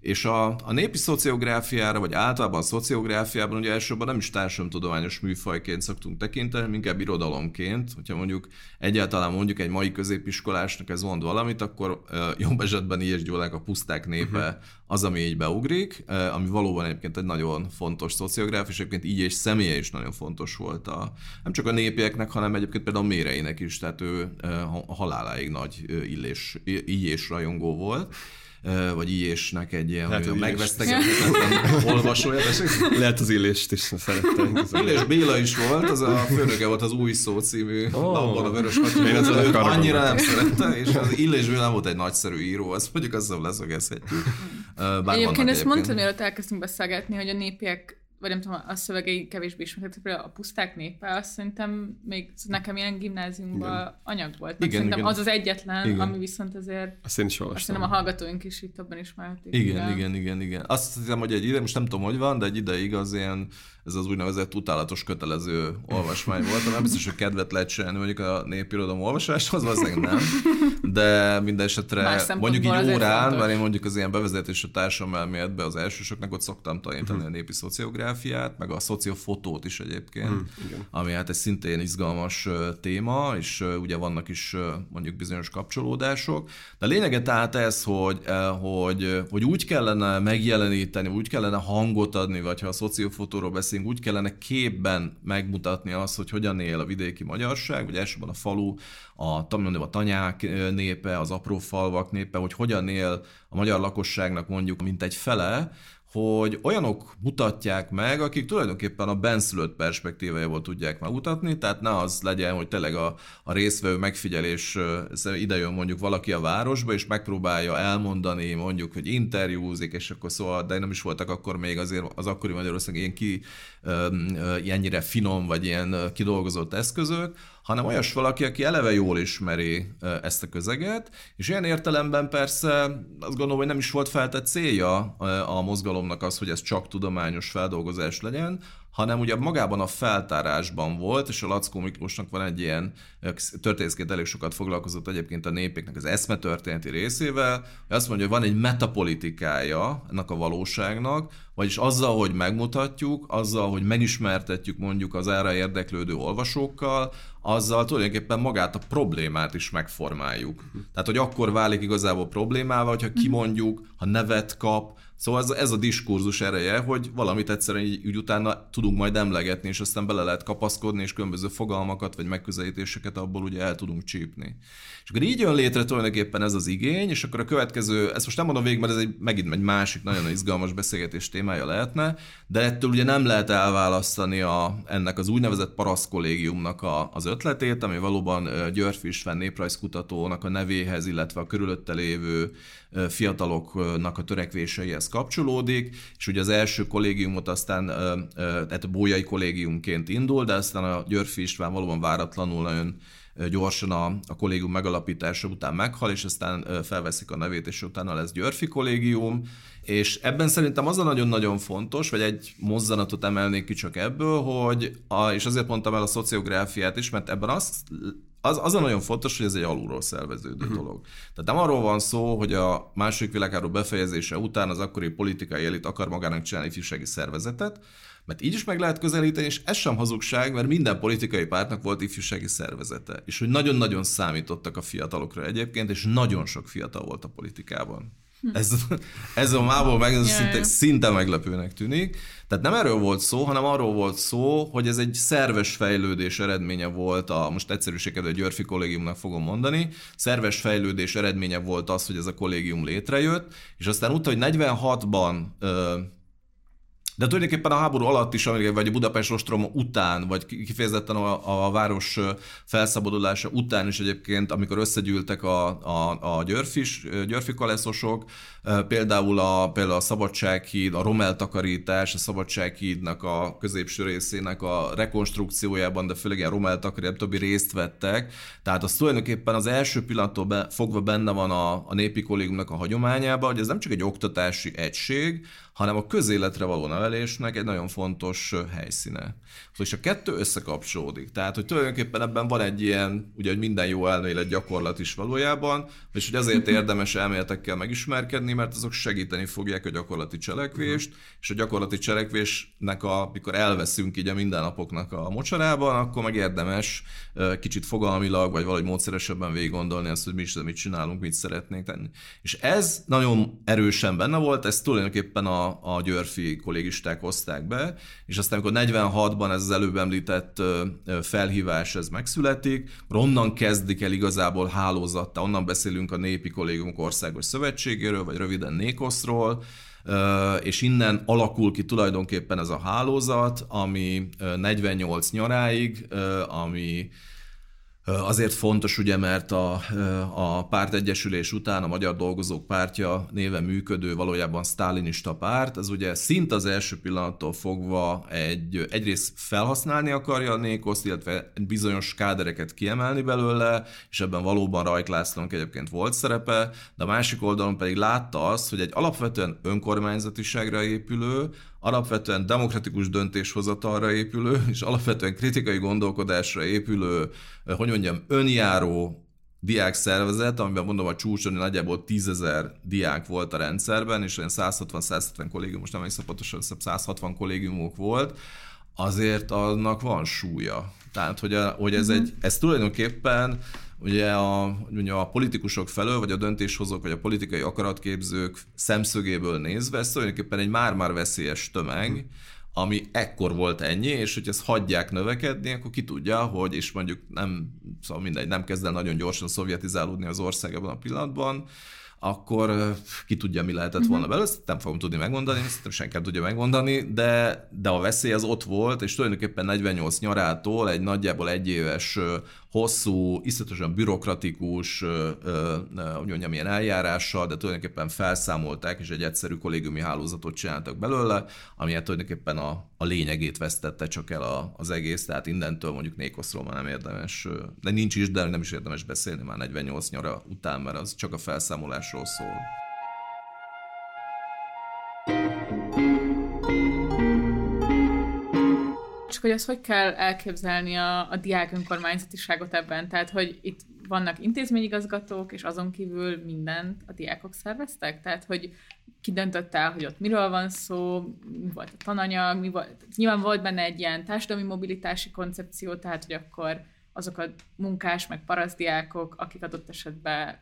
És a, a népi szociográfiára, vagy általában a szociográfiában ugye elsősorban nem is társadalomtudományos műfajként szoktunk tekinteni, inkább irodalomként. Hogyha mondjuk egyáltalán mondjuk egy mai középiskolásnak ez mond valamit, akkor uh, jobb esetben Ilyes Gyulának a puszták népe uh-huh. az, ami így beugrik, uh, ami valóban egyébként egy nagyon fontos szociográf, és egyébként így és személye is nagyon fontos volt a, nem csak a népieknek, hanem egyébként például a méreinek is, tehát ő uh, a haláláig nagy illés, és rajongó volt vagy Iésnek egy ilyen Lehet, megvesztegethetetlen olvasója. Lehet az Illést is szerette. Illés Béla is volt, az a főnöke volt az Új Szó című oh. labban a Vörös Hattyú. annyira nem szerette, és az Illés Béla volt egy nagyszerű író, azt mondjuk azzal leszögezhetjük. Egyébként ezt mondtam, mielőtt elkezdtünk beszélgetni, hogy a népiek vagy nem tudom, a szövegei kevésbé ismertek, például a puszták népe, azt szerintem még nekem ilyen gimnáziumban igen. anyag volt. Igen, szerintem igen. az az egyetlen, igen. ami viszont azért... Azt én is olvastam. Azt szerintem a hallgatóink is itt abban ismerték. Igen, igen, igen, igen, igen. Azt hiszem, hogy egy ide, most nem tudom, hogy van, de egy ideig az ilyen ez az úgynevezett utálatos kötelező olvasmány volt, nem biztos, hogy kedvet lehet csinálni mondjuk a népirodalom olvasáshoz, valószínűleg nem, de minden esetre mondjuk így órán, mert én mondjuk az ilyen bevezetés a társadalmelméletbe az elsősöknek ott szoktam tanítani uh-huh. a népi szociográfiát, meg a szociofotót is egyébként, uh-huh, ami hát egy szintén izgalmas téma, és ugye vannak is mondjuk bizonyos kapcsolódások. De a lényege tehát ez, hogy, hogy, hogy úgy kellene megjeleníteni, úgy kellene hangot adni, vagy ha a szociofotóról beszélünk, beszélünk, úgy kellene képben megmutatni azt, hogy hogyan él a vidéki magyarság, vagy elsősorban a falu, a, a tanyák népe, az apró falvak népe, hogy hogyan él a magyar lakosságnak mondjuk mint egy fele, hogy olyanok mutatják meg, akik tulajdonképpen a benszülött perspektívájából tudják megmutatni, tehát ne az legyen, hogy tényleg a, a részvevő megfigyelés ide jön mondjuk valaki a városba, és megpróbálja elmondani mondjuk, hogy interjúzik, és akkor szóval, de nem is voltak akkor még azért az akkori Magyarország ilyen ki, ennyire finom, vagy ilyen kidolgozott eszközök, hanem olyas valaki, aki eleve jól ismeri ezt a közeget, és ilyen értelemben persze azt gondolom, hogy nem is volt feltett célja a mozgalomnak az, hogy ez csak tudományos feldolgozás legyen, hanem ugye magában a feltárásban volt, és a Lackó Miklósnak van egy ilyen, történészként elég sokat foglalkozott egyébként a népeknek az eszmetörténeti részével, hogy azt mondja, hogy van egy metapolitikája ennek a valóságnak, vagyis azzal, hogy megmutatjuk, azzal, hogy megismertetjük mondjuk az erre érdeklődő olvasókkal, azzal tulajdonképpen magát a problémát is megformáljuk. Tehát, hogy akkor válik igazából problémával, hogyha kimondjuk, ha nevet kap, Szóval ez, ez a diskurzus ereje, hogy valamit egyszerűen így, úgy utána tudunk majd emlegetni, és aztán bele lehet kapaszkodni, és különböző fogalmakat vagy megközelítéseket abból ugye el tudunk csípni. És akkor így jön létre tulajdonképpen ez az igény, és akkor a következő, ezt most nem mondom végig, mert ez egy, megint egy másik nagyon izgalmas beszélgetés témája lehetne, de ettől ugye nem lehet elválasztani a, ennek az úgynevezett paraszkollégiumnak a, az ötletét, ami valóban Györfi István néprajzkutatónak a nevéhez, illetve a körülötte lévő fiataloknak a törekvéseihez kapcsolódik, és ugye az első kollégiumot aztán, tehát a Bójai kollégiumként indul, de aztán a Györfi István valóban váratlanul nagyon gyorsan a, a kollégium megalapítása után meghal, és aztán felveszik a nevét, és utána lesz Györfi kollégium, és ebben szerintem az a nagyon-nagyon fontos, vagy egy mozzanatot emelnék ki csak ebből, hogy, a, és azért mondtam el a szociográfiát is, mert ebben azt az, az a nagyon fontos, hogy ez egy alulról szerveződő uh-huh. dolog. Tehát nem arról van szó, hogy a második világháború befejezése után az akkori politikai elit akar magának csinálni ifjúsági szervezetet, mert így is meg lehet közelíteni, és ez sem hazugság, mert minden politikai pártnak volt ifjúsági szervezete, és hogy nagyon-nagyon számítottak a fiatalokra egyébként, és nagyon sok fiatal volt a politikában. Hm. Ez, ez a mából meg ez szinte, szinte meglepőnek tűnik. Tehát nem erről volt szó, hanem arról volt szó, hogy ez egy szerves fejlődés eredménye volt, a, most egyszerűségedő Györfi kollégiumnak fogom mondani, szerves fejlődés eredménye volt az, hogy ez a kollégium létrejött, és aztán utána, hogy 46-ban de tulajdonképpen a háború alatt is, vagy a Budapest ostrom után, vagy kifejezetten a, a város felszabadulása után is egyébként, amikor összegyűltek a, a, a györfis, györfi kaleszosok, például a, például a Szabadsághíd, a Rommel takarítás, a Szabadsághídnak a középső részének a rekonstrukciójában, de főleg a Rommel takarítás, többi részt vettek. Tehát az tulajdonképpen az első pillanattól be, fogva benne van a, a népi kollégiumnak a hagyományában, hogy ez nem csak egy oktatási egység, hanem a közéletre való nevelésnek egy nagyon fontos helyszíne. És a kettő összekapcsolódik. Tehát, hogy tulajdonképpen ebben van egy ilyen, ugye, hogy minden jó elmélet gyakorlat is valójában, és hogy azért érdemes elméletekkel megismerkedni, mert azok segíteni fogják a gyakorlati cselekvést, és a gyakorlati cselekvésnek, a, amikor elveszünk így a mindennapoknak a mocsarában, akkor meg érdemes kicsit fogalmilag, vagy valahogy módszeresebben végig gondolni azt, hogy mi is mit csinálunk, mit szeretnénk tenni. És ez nagyon erősen benne volt, ez tulajdonképpen a a, győrfi kollégisták hozták be, és aztán amikor 46-ban ez az előbb említett felhívás ez megszületik, onnan kezdik el igazából hálózatta, onnan beszélünk a Népi Kollégiumok Országos Szövetségéről, vagy röviden Nékoszról, és innen alakul ki tulajdonképpen ez a hálózat, ami 48 nyaráig, ami Azért fontos, ugye, mert a, a pártegyesülés után a Magyar Dolgozók Pártja néve működő, valójában sztálinista párt, az ugye szint az első pillanattól fogva egy, egyrészt felhasználni akarja a Nékoszt, illetve bizonyos kádereket kiemelni belőle, és ebben valóban Rajk Lászlónak egyébként volt szerepe, de a másik oldalon pedig látta azt, hogy egy alapvetően önkormányzatiságra épülő, alapvetően demokratikus döntéshozatalra épülő, és alapvetően kritikai gondolkodásra épülő, eh, hogy mondjam, önjáró diák szervezet, amiben mondom a csúcson nagyjából tízezer diák volt a rendszerben, és olyan 160-170 kollégium, most nem emlékszem pontosan, 160 kollégiumok volt, azért annak van súlya. Tehát, hogy, a, hogy ez, mm-hmm. egy, ez tulajdonképpen ugye a, ugye a politikusok felől, vagy a döntéshozók, vagy a politikai akaratképzők szemszögéből nézve, ez tulajdonképpen egy már-már veszélyes tömeg, ami ekkor volt ennyi, és hogy ezt hagyják növekedni, akkor ki tudja, hogy, és mondjuk nem, szóval mindegy, nem kezd el nagyon gyorsan szovjetizálódni az ország ebben a pillanatban, akkor ki tudja, mi lehetett volna mhm. belőle, ezt nem fogom tudni megmondani, ezt senki nem tudja megmondani, de, de a veszély az ott volt, és tulajdonképpen 48 nyarától egy nagyjából egy éves hosszú, iszonyatosan bürokratikus, hogy mondjam, ilyen eljárással, de tulajdonképpen felszámolták, és egy egyszerű kollégiumi hálózatot csináltak belőle, ami hát tulajdonképpen a, a lényegét vesztette csak el a, az egész, tehát innentől mondjuk Nékoszról már nem érdemes, de nincs is, de nem is érdemes beszélni már 48 nyara után, mert az csak a felszámolásról szól. Csak hogy ezt hogy kell elképzelni a, a diák önkormányzatiságot ebben? Tehát, hogy itt vannak intézményigazgatók, és azon kívül mindent a diákok szerveztek? Tehát, hogy ki döntött el, hogy ott miről van szó, mi volt a tananyag, mi volt... Nyilván volt benne egy ilyen társadalmi mobilitási koncepció, tehát, hogy akkor azok a munkás, meg paraszdiákok, akik adott esetben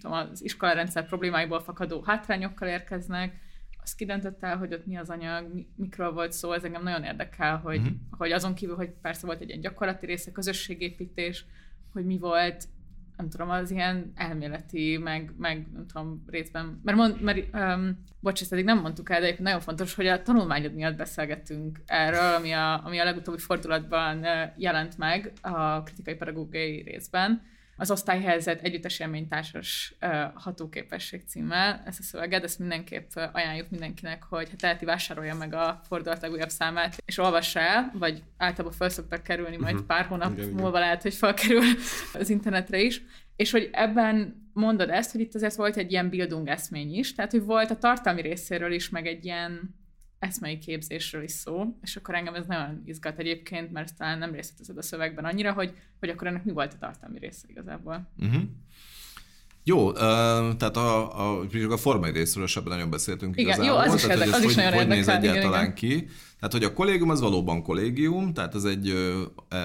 tudom, az iskolarendszer problémáiból fakadó hátrányokkal érkeznek, azt kidöntött el, hogy ott mi az anyag, mi, mikről volt szó, ez engem nagyon érdekel, hogy, uh-huh. hogy azon kívül, hogy persze volt egy ilyen gyakorlati része, közösségépítés, hogy mi volt, nem tudom, az ilyen elméleti, meg, meg nem tudom, részben, mert, mond, mert um, bocs, ezt eddig nem mondtuk el, de nagyon fontos, hogy a tanulmányod miatt beszélgettünk erről, ami a, ami a legutóbbi fordulatban jelent meg a kritikai pedagógiai részben, az osztályhelyzet együttes élménytársas uh, hatóképesség címmel. Ezt a szöveget, ezt mindenképp ajánljuk mindenkinek, hogy ha teheti, vásárolja meg a fordulat legújabb számát, és olvassa el, vagy általában fel szoktak kerülni, majd uh-huh. pár hónap igen, múlva igen. lehet, hogy felkerül az internetre is. És hogy ebben mondod ezt, hogy itt azért volt egy ilyen bildung eszmény is, tehát hogy volt a tartalmi részéről is, meg egy ilyen eszmei képzésről is szó, és akkor engem ez nagyon izgat egyébként, mert talán nem részletezed a szövegben annyira, hogy, hogy akkor ennek mi volt a tartalmi része igazából. Uh-huh. Jó, tehát a, a, a formai részről sem nagyon beszéltünk igen, igazából. Jó, az is, tehát, az hogy, is nagyon hogy néz egyáltalán igen, ki. Tehát, hogy a kollégium az valóban kollégium, tehát ez egy,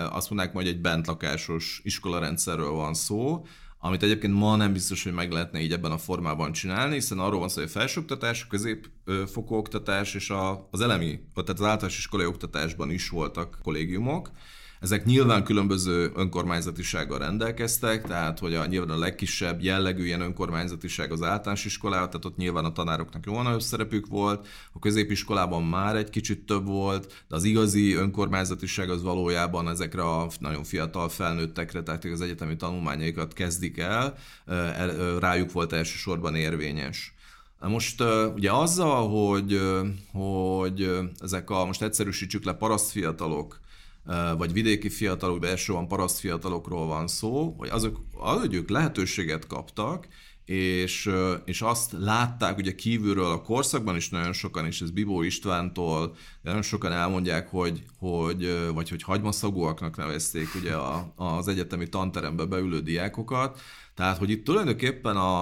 azt mondják, hogy egy bentlakásos iskolarendszerről van szó, amit egyébként ma nem biztos, hogy meg lehetne így ebben a formában csinálni, hiszen arról van szó, hogy a felsőoktatás, a középfokú oktatás és az elemi, tehát az általános iskolai oktatásban is voltak kollégiumok, ezek nyilván különböző önkormányzatisággal rendelkeztek, tehát hogy a, nyilván a legkisebb jellegű ilyen önkormányzatiság az általános iskolában, tehát ott nyilván a tanároknak jó nagyobb szerepük volt, a középiskolában már egy kicsit több volt, de az igazi önkormányzatiság az valójában ezekre a nagyon fiatal felnőttekre, tehát az egyetemi tanulmányaikat kezdik el, rájuk volt elsősorban érvényes. Most ugye azzal, hogy, hogy ezek a, most egyszerűsítsük le, parasztfiatalok, vagy vidéki fiatalok, de elsősorban paraszt fiatalokról van szó, hogy azok, az, hogy ők lehetőséget kaptak, és, és azt látták ugye kívülről a korszakban is nagyon sokan, és ez Bibó Istvántól, nagyon sokan elmondják, hogy, hogy vagy hogy hagymaszagúaknak nevezték ugye a, az egyetemi tanterembe beülő diákokat, tehát, hogy itt tulajdonképpen a,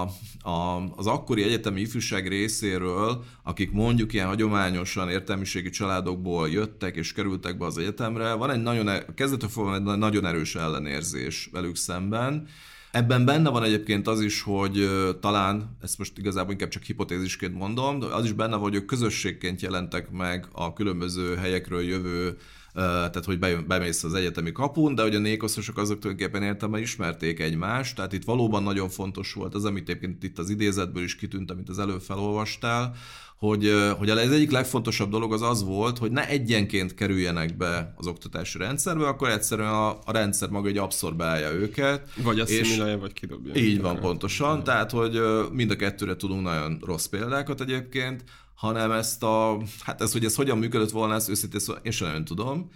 a, az akkori egyetemi ifjúság részéről, akik mondjuk ilyen hagyományosan értelmiségi családokból jöttek és kerültek be az egyetemre, van egy nagyon, e, kezdetől fogva egy nagyon erős ellenérzés velük szemben, Ebben benne van egyébként az is, hogy talán, ezt most igazából inkább csak hipotézisként mondom, de az is benne van, hogy ők közösségként jelentek meg a különböző helyekről jövő tehát hogy bemész az egyetemi kapun, de hogy a nékoszosok azok tulajdonképpen értelme ismerték egymást, tehát itt valóban nagyon fontos volt az, amit egyébként itt az idézetből is kitűnt, amit az előbb felolvastál, hogy, hogy az egyik legfontosabb dolog az az volt, hogy ne egyenként kerüljenek be az oktatási rendszerbe, akkor egyszerűen a, a rendszer maga egy abszorbálja őket. Vagy asszimilálja, vagy kidobja. Így van, pontosan. Tehát, hogy mind a kettőre tudunk nagyon rossz példákat egyébként, hanem ezt a, hát ez, hogy ez hogyan működött volna, ezt őszintén szóval én sem nagyon tudom,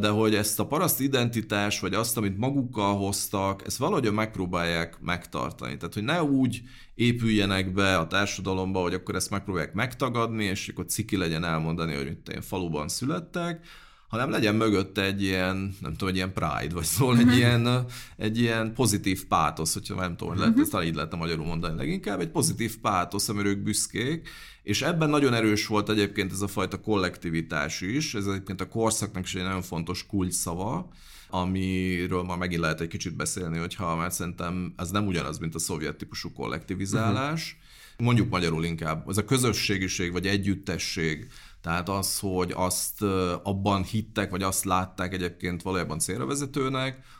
de hogy ezt a paraszt identitás, vagy azt, amit magukkal hoztak, ezt valahogy megpróbálják megtartani. Tehát, hogy ne úgy épüljenek be a társadalomba, hogy akkor ezt megpróbálják megtagadni, és akkor ciki legyen elmondani, hogy itt én faluban születtek, hanem legyen mögötte egy ilyen, nem tudom, egy ilyen pride, vagy szól egy, uh-huh. ilyen, egy ilyen pozitív pátosz, hogyha nem tudom, hogy lehet, uh-huh. ezt így lehetne magyarul mondani leginkább, egy pozitív pátosz, amire ők büszkék, és ebben nagyon erős volt egyébként ez a fajta kollektivitás is, ez egyébként a korszaknak is egy nagyon fontos kulcsszava, amiről ma megint lehet egy kicsit beszélni, hogyha mert szerintem ez nem ugyanaz, mint a szovjet típusú kollektivizálás. Uh-huh. Mondjuk magyarul inkább, ez a közösségiség vagy együttesség, tehát az, hogy azt abban hittek, vagy azt látták egyébként valójában célra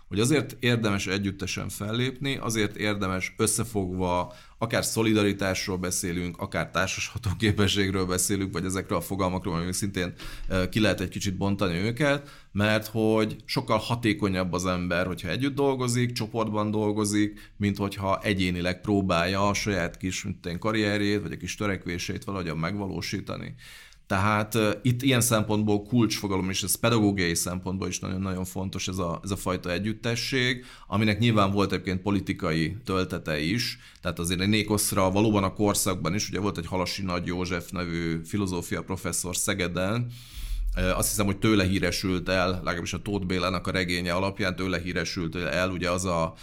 hogy azért érdemes együttesen fellépni, azért érdemes összefogva, akár szolidaritásról beszélünk, akár társasható képességről beszélünk, vagy ezekről a fogalmakról, amik szintén ki lehet egy kicsit bontani őket, mert hogy sokkal hatékonyabb az ember, hogyha együtt dolgozik, csoportban dolgozik, mint hogyha egyénileg próbálja a saját kis karrierjét, vagy a kis törekvését valahogyan megvalósítani. Tehát uh, itt ilyen szempontból kulcsfogalom, és ez pedagógiai szempontból is nagyon-nagyon fontos ez a, ez a fajta együttesség, aminek nyilván volt egyébként politikai töltete is, tehát azért a Nékoszra valóban a korszakban is, ugye volt egy Halasi Nagy József nevű filozófia professzor Szegeden, azt hiszem, hogy tőle híresült el, legalábbis a Tóth Bélának a regénye alapján tőle híresült el ugye az a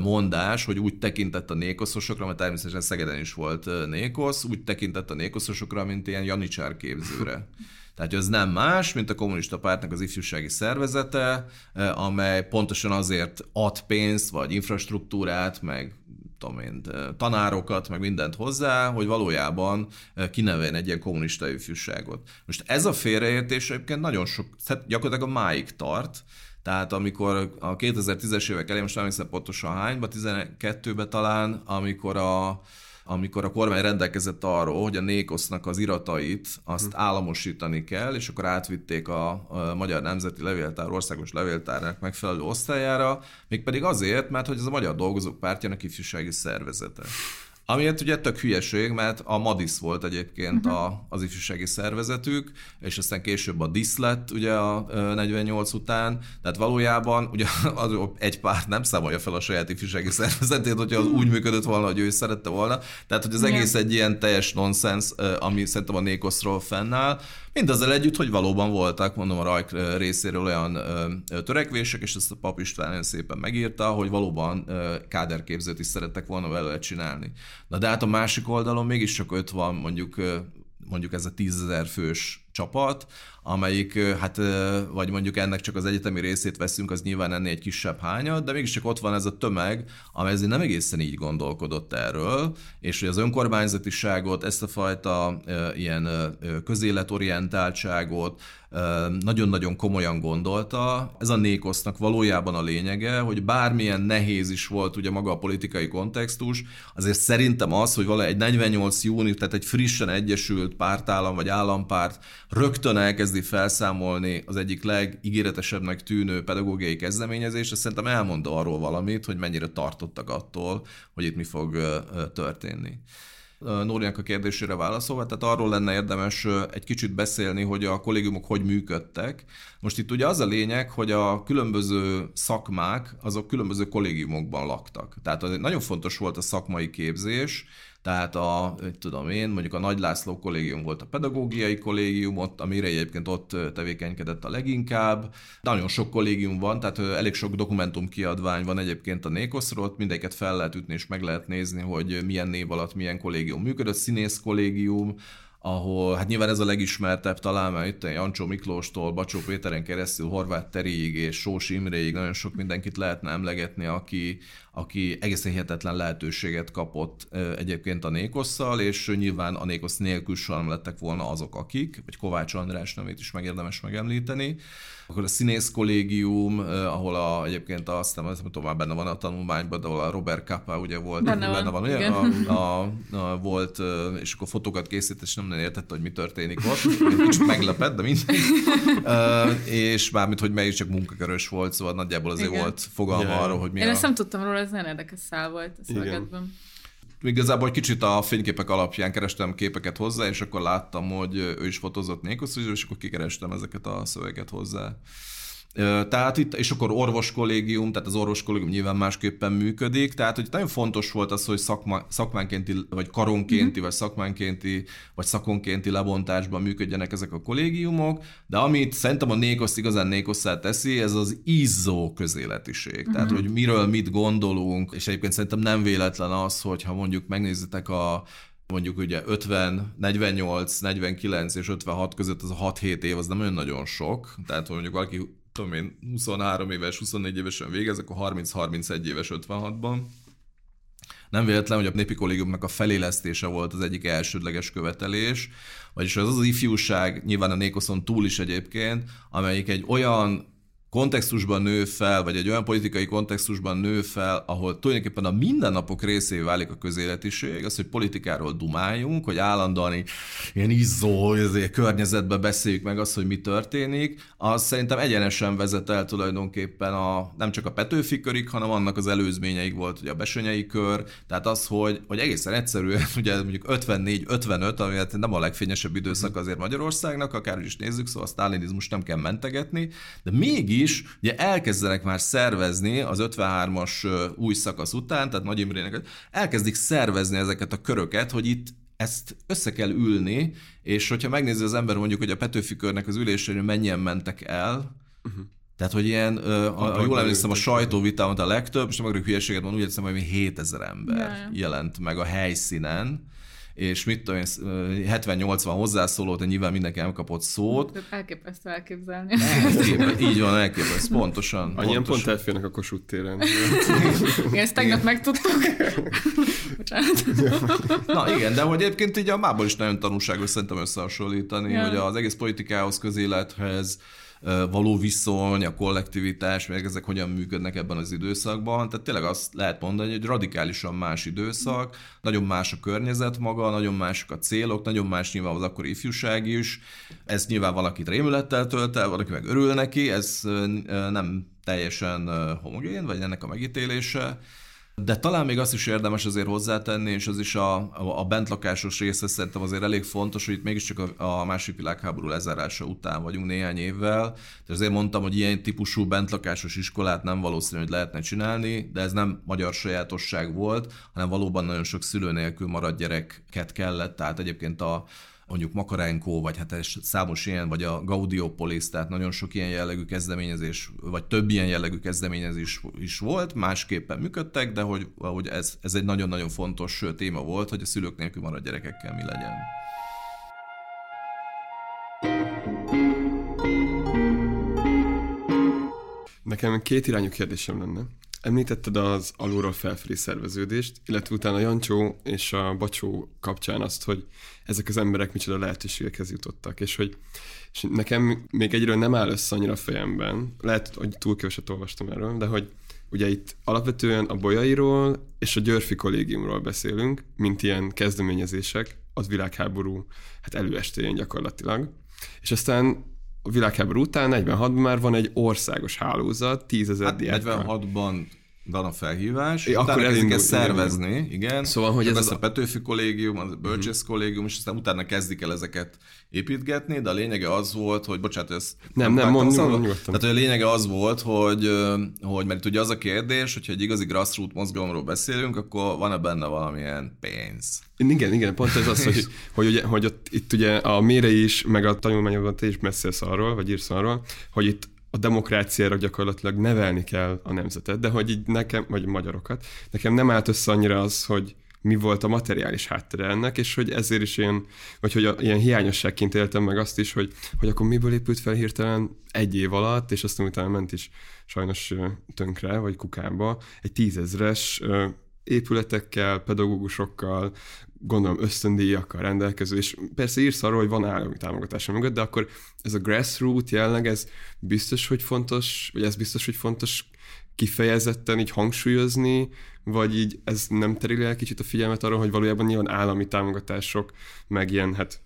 mondás, hogy úgy tekintett a nékoszosokra, mert természetesen Szegeden is volt nékosz, úgy tekintett a nékoszosokra, mint ilyen janicsár képzőre. Tehát ez nem más, mint a kommunista pártnak az ifjúsági szervezete, amely pontosan azért ad pénzt, vagy infrastruktúrát, meg tudom én, tanárokat, meg mindent hozzá, hogy valójában kineveljen egy ilyen kommunista ifjúságot. Most ez a félreértés egyébként nagyon sok, tehát gyakorlatilag a máig tart, tehát amikor a 2010-es évek elején, most nem hiszem pontosan hányba, 12-ben talán, amikor a, amikor a kormány rendelkezett arról, hogy a Nékosznak az iratait azt hm. államosítani kell, és akkor átvitték a, a Magyar Nemzeti Levéltár országos levéltárnak megfelelő osztályára, mégpedig azért, mert hogy ez a Magyar Dolgozók Pártjának ifjúsági szervezete. Amiért ugye tök hülyeség, mert a Madis volt egyébként uh-huh. a, az ifjúsági szervezetük, és aztán később a DISZ lett ugye a 48 után, tehát valójában ugye az egy párt nem számolja fel a saját ifjúsági szervezetét, hogyha az úgy működött volna, hogy ő szerette volna. Tehát, hogy az egész egy ilyen teljes nonsens, ami szerintem a Nékoszról fennáll, Mindezzel együtt, hogy valóban voltak, mondom a Rajk részéről olyan törekvések, és ezt a pap István nagyon szépen megírta, hogy valóban káderképzőt is szerettek volna vele csinálni. Na de hát a másik oldalon mégiscsak öt van mondjuk mondjuk ez a tízezer fős csapat, amelyik, hát, vagy mondjuk ennek csak az egyetemi részét veszünk, az nyilván ennél egy kisebb hányad, de mégiscsak ott van ez a tömeg, amely ezért nem egészen így gondolkodott erről, és hogy az önkormányzatiságot, ezt a fajta ilyen közéletorientáltságot, nagyon-nagyon komolyan gondolta. Ez a Nékosznak valójában a lényege, hogy bármilyen nehéz is volt ugye maga a politikai kontextus, azért szerintem az, hogy vala egy 48 június, tehát egy frissen egyesült pártállam vagy állampárt rögtön elkezdi felszámolni az egyik legígéretesebbnek tűnő pedagógiai kezdeményezést, ez szerintem elmond arról valamit, hogy mennyire tartottak attól, hogy itt mi fog történni. Nórinak a kérdésére válaszolva, tehát arról lenne érdemes egy kicsit beszélni, hogy a kollégiumok hogy működtek. Most itt ugye az a lényeg, hogy a különböző szakmák, azok különböző kollégiumokban laktak. Tehát nagyon fontos volt a szakmai képzés, tehát a, tudom én, mondjuk a Nagy László kollégium volt a pedagógiai kollégium, ott, amire egyébként ott tevékenykedett a leginkább. Nagyon sok kollégium van, tehát elég sok dokumentum kiadvány van egyébként a Nékoszról, ott mindegyiket fel lehet ütni és meg lehet nézni, hogy milyen név alatt milyen kollégium működött, színész kollégium, ahol hát nyilván ez a legismertebb talán, mert itt Jancsó Miklóstól, Bacsó Péteren keresztül, Horváth Teriig és Sós Imréig nagyon sok mindenkit lehetne emlegetni, aki, aki egészen hihetetlen lehetőséget kapott egyébként a Nékosszal, és nyilván a Nékosz nélkül sem lettek volna azok, akik, vagy Kovács András nevét is megérdemes megemlíteni. Akkor a színész kollégium, ahol a, egyébként azt nem, nem tudom, már benne van a tanulmányban, de ahol a Robert Kappa ugye volt, benne van, benne van ugye, a, a, a, volt, és akkor fotókat készít, és nem nagyon értette, hogy mi történik ott. Kicsit meglepett, de mindegy. és mármint, hogy melyik csak munkakörös volt, szóval nagyjából azért Igen. volt fogalma yeah. arról, hogy mi Én a... ezt nem tudtam róla, ez nagyon érdekes szál volt a szövegetben. Igazából egy kicsit a fényképek alapján kerestem képeket hozzá, és akkor láttam, hogy ő is fotózott Nékosz, és akkor kikerestem ezeket a szöveget hozzá. Tehát itt, és akkor orvos kollégium, tehát az orvos kollégium nyilván másképpen működik, tehát hogy nagyon fontos volt az, hogy szakma, szakmánkénti, vagy karonkénti, mm-hmm. vagy szakmánkénti, vagy szakonkénti lebontásban működjenek ezek a kollégiumok, de amit szerintem a Nékosz igazán Nékosszá teszi, ez az izzó közéletiség. Mm-hmm. Tehát, hogy miről mit gondolunk, és egyébként szerintem nem véletlen az, hogyha mondjuk megnézitek a mondjuk ugye 50, 48, 49 és 56 között az a 6-7 év, az nem olyan nagyon sok, tehát mondjuk valaki tudom én, 23 éves, 24 évesen végez, akkor 30-31 éves 56-ban. Nem véletlen, hogy a népi kollégiumnak a felélesztése volt az egyik elsődleges követelés, vagyis az az ifjúság, nyilván a Nékoszon túl is egyébként, amelyik egy olyan kontextusban nő fel, vagy egy olyan politikai kontextusban nő fel, ahol tulajdonképpen a mindennapok részévé válik a közéletiség, az, hogy politikáról dumáljunk, hogy állandóan ilyen izzó környezetben beszéljük meg azt, hogy mi történik, az szerintem egyenesen vezet el tulajdonképpen a, nem csak a Petőfi körig, hanem annak az előzményeik volt, hogy a Besenyei kör, tehát az, hogy, hogy egészen egyszerűen, ugye mondjuk 54-55, ami hát nem a legfényesebb időszak azért Magyarországnak, akár is nézzük, szóval a sztálinizmus nem kell mentegetni, de mégis is ugye elkezdenek már szervezni az 53-as új szakasz után, tehát Nagy Imrének elkezdik szervezni ezeket a köröket, hogy itt ezt össze kell ülni, és hogyha megnézi az ember mondjuk, hogy a Petőfi körnek az ülésén mennyien mentek el, uh-huh. Tehát, hogy ilyen, a, a, jól emlékszem, a sajtóvitában a legtöbb, és nem akarok hülyeséget mondani, úgy hiszem, hogy 7000 ember yeah. jelent meg a helyszínen, és mit tudom én, 70-80 hozzászólót, de nyilván mindenki nem kapott szót. Tehát elképesztő elképzelni. Elképesztő, így van, elképesztő, pontosan. Annyian pont elférnek a Kossuth téren. Igen, ezt tegnap megtudtuk. Bocsánat. Na igen, de hogy egyébként így a mából is nagyon tanulságos szerintem összehasonlítani, Ja. hogy az egész politikához, közélethez való viszony, a kollektivitás, meg ezek hogyan működnek ebben az időszakban. Tehát tényleg azt lehet mondani, hogy radikálisan más időszak, nagyon más a környezet maga, nagyon mások a célok, nagyon más nyilván az akkori ifjúság is. Ez nyilván valakit rémülettel tölt el, valaki meg örül neki, ez nem teljesen homogén, vagy ennek a megítélése. De talán még azt is érdemes azért hozzátenni, és az is a, a, bentlakásos része szerintem azért elég fontos, hogy itt mégiscsak a, a másik világháború lezárása után vagyunk néhány évvel. Tehát azért mondtam, hogy ilyen típusú bentlakásos iskolát nem valószínű, hogy lehetne csinálni, de ez nem magyar sajátosság volt, hanem valóban nagyon sok szülő nélkül maradt gyereket kellett, tehát egyébként a, mondjuk Makarenko, vagy hát számos ilyen, vagy a Gaudiopolis, tehát nagyon sok ilyen jellegű kezdeményezés, vagy több ilyen jellegű kezdeményezés is volt, másképpen működtek, de hogy, hogy ez, ez egy nagyon-nagyon fontos téma volt, hogy a szülők nélkül maradt gyerekekkel mi legyen. Nekem két irányú kérdésem lenne. Említetted az alulról felfelé szerveződést, illetve utána Jancsó és a Bacsó kapcsán azt, hogy ezek az emberek micsoda lehetőségekhez jutottak, és hogy és nekem még egyről nem áll össze annyira a fejemben, lehet, hogy túl keveset olvastam erről, de hogy ugye itt alapvetően a Bolyairól és a Györfi kollégiumról beszélünk, mint ilyen kezdeményezések, az világháború hát előestéjén gyakorlatilag. És aztán a világháború után 46-ban már van egy országos hálózat, tízezer Hát diákkal. 46-ban van a felhívás, É, akkor utána kezdik elindul, ezt szervezni, igen. Szóval, hogy ez lesz a Petőfi kollégium, a Bölcsész kollégium, és aztán utána kezdik el ezeket építgetni, de a lényege az volt, hogy bocsánat, ez Nem, nem, szabadba? nyugodtan, nyugodtan. Tehát a lényege az volt, hogy, hogy mert ugye az a kérdés, hogyha egy igazi grassroot mozgalomról beszélünk, akkor van-e benne valamilyen pénz? Igen, igen, pont ez az, hogy, hogy, ugye, hogy ott, itt ugye a mére is, meg a tanulmányokban te is beszélsz arról, vagy írsz arról, hogy itt a demokráciára gyakorlatilag nevelni kell a nemzetet, de hogy így nekem, vagy magyarokat, nekem nem állt össze annyira az, hogy mi volt a materiális háttere ennek, és hogy ezért is ilyen, vagy hogy a, ilyen hiányosságként éltem meg azt is, hogy, hogy akkor miből épült fel hirtelen egy év alatt, és aztán utána ment is sajnos tönkre, vagy kukába, egy tízezres épületekkel, pedagógusokkal, gondolom ösztöndíjakkal rendelkező, és persze írsz arról, hogy van állami támogatása mögött, de akkor ez a grassroot jelleg, ez biztos, hogy fontos, vagy ez biztos, hogy fontos kifejezetten így hangsúlyozni, vagy így ez nem tereli el kicsit a figyelmet arra, hogy valójában nyilván állami támogatások, meg ilyen, hát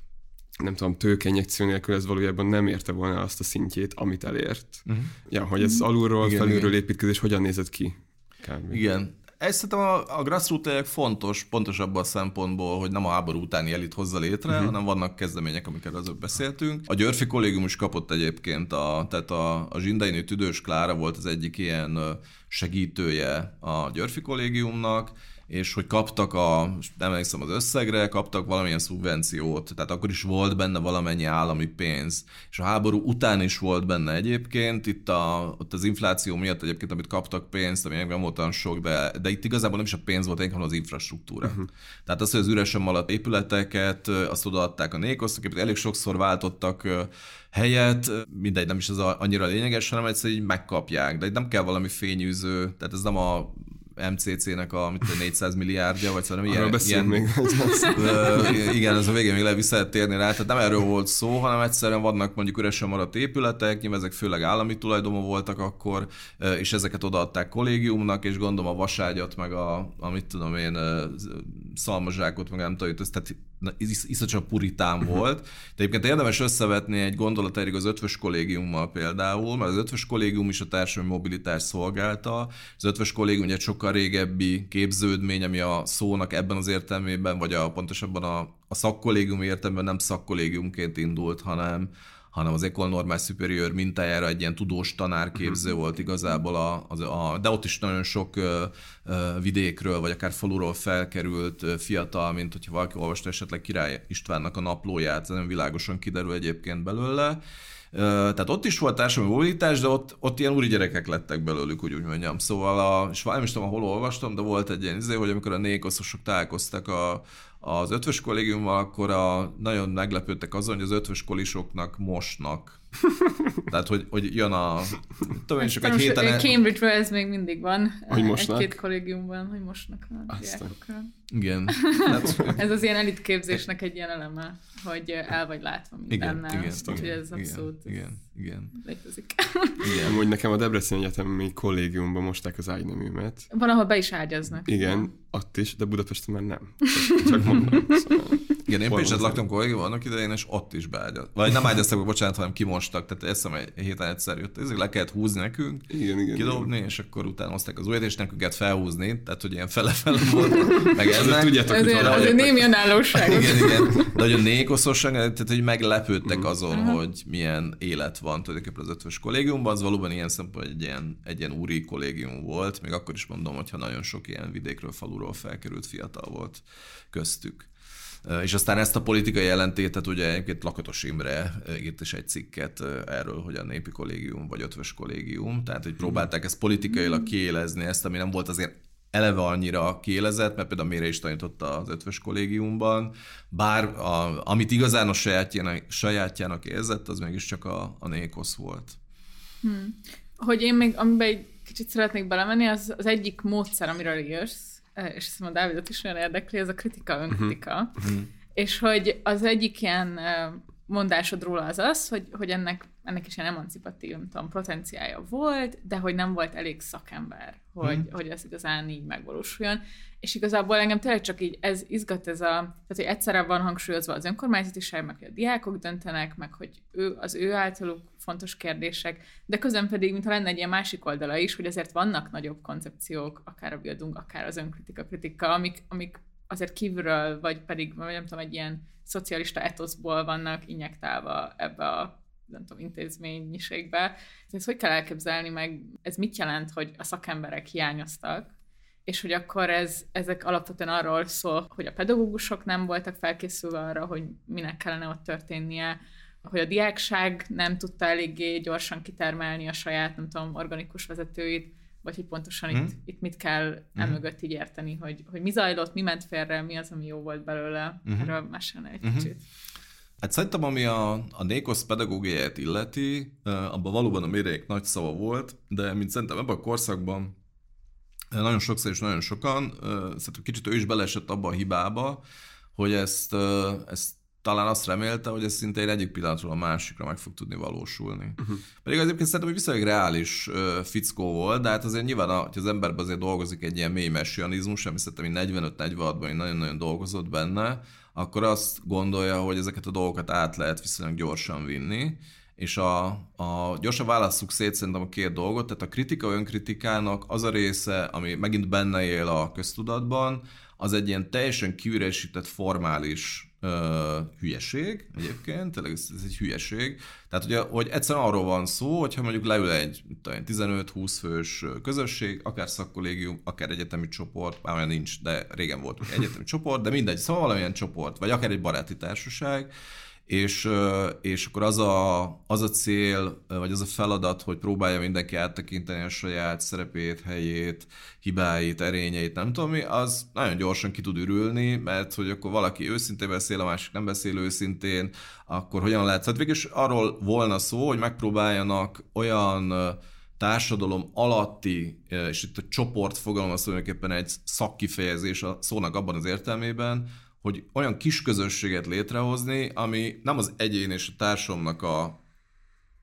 nem tudom, tőkeinjekció nélkül ez valójában nem érte volna azt a szintjét, amit elért. Uh-huh. Ja, hogy ez alulról, Igen, felülről igen. építkezés hogyan nézett ki? Kb. Igen. Ez szerintem a, a grassroot fontos, pontos abban a szempontból, hogy nem a háború utáni elit hozza létre, uh-huh. hanem vannak kezdemények, amiket azok beszéltünk. A Györfi kollégium is kapott egyébként, a, tehát a, a Zsindaini Tüdős Klára volt az egyik ilyen segítője a Györfi kollégiumnak, és hogy kaptak a, nem emlékszem az összegre, kaptak valamilyen szubvenciót, tehát akkor is volt benne valamennyi állami pénz. És a háború után is volt benne egyébként, itt a, ott az infláció miatt egyébként, amit kaptak pénzt, ami nem volt olyan sok, de, de itt igazából nem is a pénz volt, inkább az infrastruktúra. Uh-huh. Tehát az, hogy az üresen maradt épületeket, azt odaadták a nékosztok, elég sokszor váltottak helyet, mindegy, nem is az annyira lényeges, hanem egyszerűen így megkapják, de itt nem kell valami fényűző, tehát ez nem a MCC-nek a mit tudom, 400 milliárdja, vagy szóval nem ilyen, ilyen, még. Igen, ez a végén még vissza lehet térni rá, tehát nem erről volt szó, hanem egyszerűen vannak mondjuk üresen maradt épületek, nyilván ezek főleg állami tulajdonú voltak akkor, és ezeket odaadták kollégiumnak, és gondolom a vaságyat, meg a, a mit tudom én, szalmazsákot, meg nem tudom, tehát is, iszonyatosan puritán volt. De egyébként érdemes összevetni egy gondolatáig az ötvös kollégiummal például, mert az ötvös kollégium is a társadalmi mobilitás szolgálta. Az ötvös kollégium ugye egy sokkal régebbi képződmény, ami a szónak ebben az értelmében, vagy a, pontosabban a, a szakkollégium értelmében nem szakkollégiumként indult, hanem hanem az École Normál Superior mintájára egy ilyen tudós tanárképző volt igazából, a, az, a, de ott is nagyon sok ö, ö, vidékről, vagy akár faluról felkerült ö, fiatal, mint hogyha valaki olvasta esetleg Király Istvánnak a naplóját, ez nagyon világosan kiderül egyébként belőle. Tehát ott is volt társadalmi mobilitás, de ott, ott ilyen úri gyerekek lettek belőlük, úgy, úgy mondjam. Szóval, a, és nem is tudom, hol olvastam, de volt egy ilyen izé, hogy amikor a nékoszosok találkoztak a, az ötvös kollégiummal, akkor a, nagyon meglepődtek azon, hogy az ötvös kolisoknak mosnak. Tehát, hogy, hogy jön a... Tudom én, csak egy héten... El... Cambridge-ről ez még mindig van. Hogy mosnak? Egy-két kollégiumban, hogy mosnak a diákokra. Igen. Hát, ez az ilyen elitképzésnek egy ilyen eleme, hogy el vagy látva mindennel. Igen, igen, Úgyhogy ez abszolút igen, igen. létezik. Igen. Amúgy nekem a Debrecen Egyetemi kollégiumban mosták az ágyneműmet. Van, ahol be is ágyaznak. Igen, ott is, de Budapesten már nem. Csak, csak mondom. Szóval igen, én Pécset laktam kollégiumban annak idején, és ott is beágyaz. Vagy nem ágyaztak, bocsánat, hanem kimostak. Tehát eszem egy héten egyszer jött. Ezért le kellett húzni nekünk, igen, igen, kidobni, igen. és akkor utána hozták az újat, és nekünk kellett felhúzni. Tehát, hogy ilyen fele-fele volt. Meg ennek. Tudjátok, azért, hogy azért némi önállóság. igen, igen. De hogy a nékoszosság, tehát hogy meglepődtek azon, uh-huh. hogy milyen élet van tulajdonképpen az ötvös kollégiumban. Az valóban ilyen szempont egy ilyen, egy ilyen úri kollégium volt. Még akkor is mondom, hogyha nagyon sok ilyen vidékről, faluról felkerült fiatal volt köztük. És aztán ezt a politikai jelentétet ugye egyébként Lakatos Imre írt is egy cikket erről, hogy a népi kollégium vagy ötvös kollégium, tehát hogy próbálták ezt politikailag kiélezni, ezt, ami nem volt azért eleve annyira kiélezett, mert például Mére is tanította az ötvös kollégiumban, bár a, amit igazán a sajátjának, sajátjának érzett, az mégiscsak a, a Nékosz volt. Hmm. Hogy én még, amiben egy kicsit szeretnék belemenni, az, az egyik módszer, amiről írsz, és hiszem a Dávidot is olyan érdekli, ez a kritika, önkritika. Uh-huh. És hogy az egyik ilyen mondásod róla az az, hogy, hogy ennek, ennek is ilyen emancipatív, nem tudom, potenciája volt, de hogy nem volt elég szakember, hogy, hmm. hogy ez igazán így megvalósuljon. És igazából engem tényleg csak így ez izgat ez a, tehát hogy egyszerre van hangsúlyozva az önkormányzatiság, meg hogy a diákok döntenek, meg hogy ő, az ő általuk fontos kérdések, de közben pedig, mintha lenne egy ilyen másik oldala is, hogy azért vannak nagyobb koncepciók, akár a bildung, akár az önkritika, kritika, amik, amik azért kívülről, vagy pedig, vagy nem tudom, egy ilyen szocialista etoszból vannak injektálva ebbe a nem tudom, intézményiségbe. Ezt hogy kell elképzelni meg, ez mit jelent, hogy a szakemberek hiányoztak, és hogy akkor ez, ezek alapvetően arról szól, hogy a pedagógusok nem voltak felkészülve arra, hogy minek kellene ott történnie, hogy a diákság nem tudta eléggé gyorsan kitermelni a saját, nem tudom, organikus vezetőit, vagy hogy pontosan hmm. itt, itt mit kell hmm. emögött így érteni, hogy, hogy mi zajlott, mi ment félre, mi az, ami jó volt belőle. Hmm. Erről mesélne egy hmm. kicsit. Hát szerintem, ami a, a Nékosz pedagógiáját illeti, abban valóban a méreik nagy szava volt, de mint szerintem ebben a korszakban nagyon sokszor és nagyon sokan, szerintem kicsit ő is beleesett abba a hibába, hogy ezt, ezt talán azt remélte, hogy ez szinte egy egyik pillanatról a másikra meg fog tudni valósulni. Uh-huh. Pedig egyébként szerintem, hogy viszonylag reális uh, fickó volt, de hát azért nyilván, hogy az emberben azért dolgozik egy ilyen mély messianizmus, ami szerintem 45-46-ban nagyon-nagyon dolgozott benne, akkor azt gondolja, hogy ezeket a dolgokat át lehet viszonylag gyorsan vinni, és a, a gyorsan válasszuk szét szerintem a két dolgot, tehát a kritika önkritikának az a része, ami megint benne él a köztudatban, az egy ilyen teljesen kiüresített formális ö, hülyeség egyébként, tényleg ez, ez egy hülyeség. Tehát ugye, hogy egyszerűen arról van szó, hogyha mondjuk leül egy 15-20 fős közösség, akár szakkollégium, akár egyetemi csoport, már olyan nincs, de régen volt egyetemi csoport, de mindegy, szóval valamilyen csoport, vagy akár egy baráti társaság, és, és akkor az a, az a cél, vagy az a feladat, hogy próbálja mindenki áttekinteni a saját szerepét, helyét, hibáit, erényeit, nem tudom mi, az nagyon gyorsan ki tud ürülni, mert hogy akkor valaki őszintén beszél, a másik nem beszél őszintén, akkor hogyan lehet? Tehát végülis arról volna szó, hogy megpróbáljanak olyan társadalom alatti, és itt a csoport fogalom az tulajdonképpen egy szakkifejezés a szónak abban az értelmében, hogy olyan kis közösséget létrehozni, ami nem az egyén és a társamnak a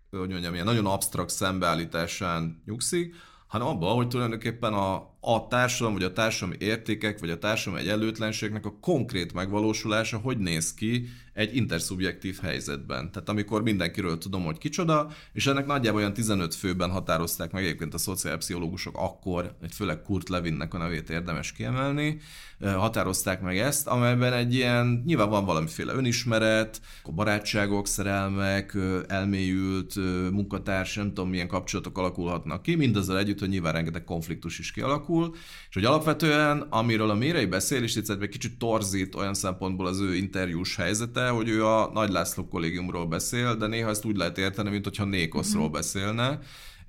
hogy mondjam, ilyen nagyon absztrakt szembeállításán nyugszik, hanem abban, hogy tulajdonképpen a, a társadalom, vagy a társadalmi értékek, vagy a társadalmi egyenlőtlenségnek a konkrét megvalósulása hogy néz ki egy interszubjektív helyzetben. Tehát amikor mindenkiről tudom, hogy kicsoda, és ennek nagyjából olyan 15 főben határozták meg egyébként a szociálpszichológusok akkor, egy főleg Kurt Levinnek a nevét érdemes kiemelni, határozták meg ezt, amelyben egy ilyen, nyilván van valamiféle önismeret, barátságok, szerelmek, elmélyült munkatárs, nem tudom milyen kapcsolatok alakulhatnak ki, mindazzal együtt, hogy nyilván rengeteg konfliktus is kialakul, alakul, és hogy alapvetően, amiről a Mérei beszél, és egy kicsit torzít olyan szempontból az ő interjús helyzete, hogy ő a Nagy László kollégiumról beszél, de néha ezt úgy lehet érteni, mint hogyha Nékoszról uh-huh. beszélne,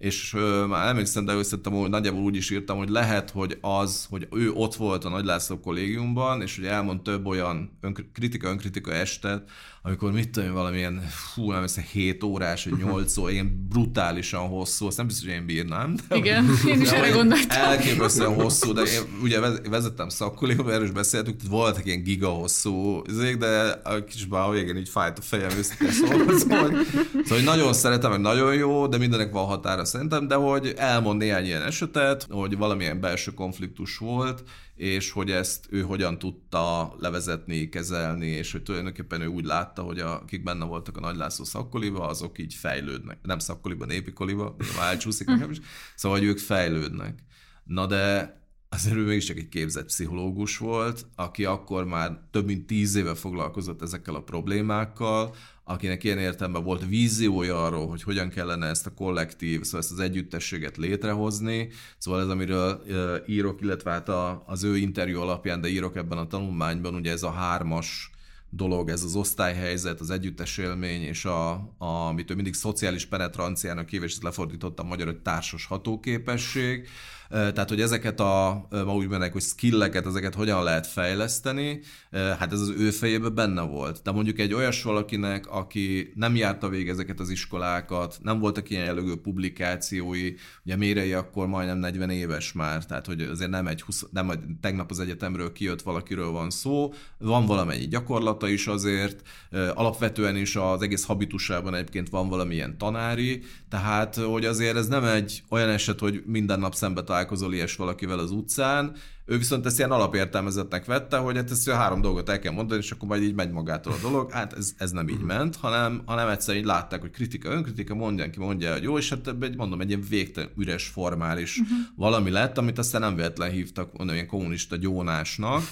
és már emlékszem, de összettem, nagyjából úgy is írtam, hogy lehet, hogy az, hogy ő ott volt a Nagy László kollégiumban, és hogy elmond több olyan ön, kritika, önkritika estet, amikor mit tudom, valamilyen, fú, nem hiszem, 7 órás, vagy 8 órás, ilyen brutálisan hosszú, azt nem biztos, hogy én bírnám. De Igen, én is erre gondoltam. Elképesztően hosszú, de én ugye vezettem szakkolégba, erről is beszéltük, tehát voltak ilyen giga hosszú de a kis bá végén így fájt a fejem őszintén szóval, szóval hogy nagyon szeretem, meg nagyon jó, de mindenek van határa szerintem, de hogy elmond néhány ilyen esetet, hogy valamilyen belső konfliktus volt, és hogy ezt ő hogyan tudta levezetni, kezelni, és hogy tulajdonképpen ő úgy látta, hogy a, akik benne voltak a Nagy László szakkoliba, azok így fejlődnek. Nem szakkoliba, népi koliba, már elcsúszik nekem is. Szóval, hogy ők fejlődnek. Na de azért ő mégiscsak egy képzett pszichológus volt, aki akkor már több mint tíz éve foglalkozott ezekkel a problémákkal, akinek ilyen értelemben volt víziója arról, hogy hogyan kellene ezt a kollektív, szóval ezt az együttességet létrehozni. Szóval ez, amiről írok, illetve hát az ő interjú alapján, de írok ebben a tanulmányban, ugye ez a hármas dolog, ez az osztályhelyzet, az együttes élmény, és a, a, amit ő mindig szociális penetranciának hív, és ezt lefordítottam magyar, hogy társas hatóképesség. Tehát, hogy ezeket a, ma úgy mennek, hogy skilleket, ezeket hogyan lehet fejleszteni, hát ez az ő fejében benne volt. De mondjuk egy olyas valakinek, aki nem járta végig ezeket az iskolákat, nem voltak ilyen jellegű publikációi, ugye Mérei akkor majdnem 40 éves már, tehát hogy azért nem egy 20, nem egy, tegnap az egyetemről kijött valakiről van szó, van valamennyi gyakorlata is azért, alapvetően is az egész habitusában egyébként van valamilyen tanári, tehát hogy azért ez nem egy olyan eset, hogy minden nap szembe találkozol ilyes valakivel az utcán, ő viszont ezt ilyen alapértelmezetnek vette, hogy hát ezt a három dolgot el kell mondani, és akkor majd így megy magától a dolog. Hát ez, ez nem így ment, hanem, hanem egyszerűen így látták, hogy kritika, önkritika, mondják ki, mondja, hogy jó, és hát egy, mondom, egy ilyen végtelen üres, formális uh-huh. valami lett, amit aztán nem véletlen hívtak mondom, ilyen kommunista gyónásnak,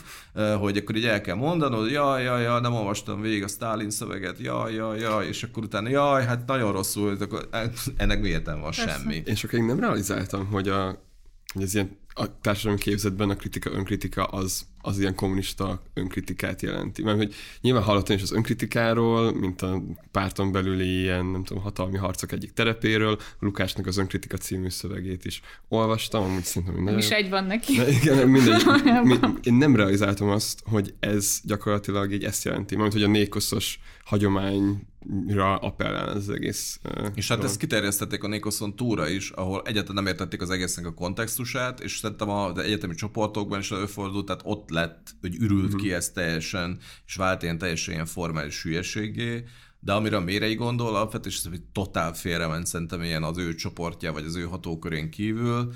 hogy akkor így el kell mondanod, jaj, jaj, jaj, nem olvastam végig a Stalin szöveget, jaj, jaj, jaj, és akkor utána, jaj, hát nagyon rosszul, akkor ennek miért van Persze. semmi. És akkor én nem realizáltam, hogy a ez ilyen a társadalmi képzetben a kritika, önkritika az, az ilyen kommunista önkritikát jelenti. Mert hogy nyilván hallottam is az önkritikáról, mint a párton belüli ilyen, nem tudom, hatalmi harcok egyik terepéről, Lukásnak az önkritika című szövegét is olvastam, amúgy szerintem minden. is egy van neki. De igen, mindegy. én nem realizáltam azt, hogy ez gyakorlatilag így ezt jelenti, mert hogy a nékoszos hagyomány ra appellál az egész. Uh, és hát ezt kiterjesztették a Nékoszon túra is, ahol egyáltalán nem értették az egésznek a kontextusát, és szerintem az egyetemi csoportokban is előfordult, tehát ott lett, hogy ürült uh-huh. ki ez teljesen, és vált ilyen teljesen ilyen formális hülyeségé, de amire a Mérei gondol, alapvetően is hogy totál félrement szerintem ilyen az ő csoportja, vagy az ő hatókörén kívül,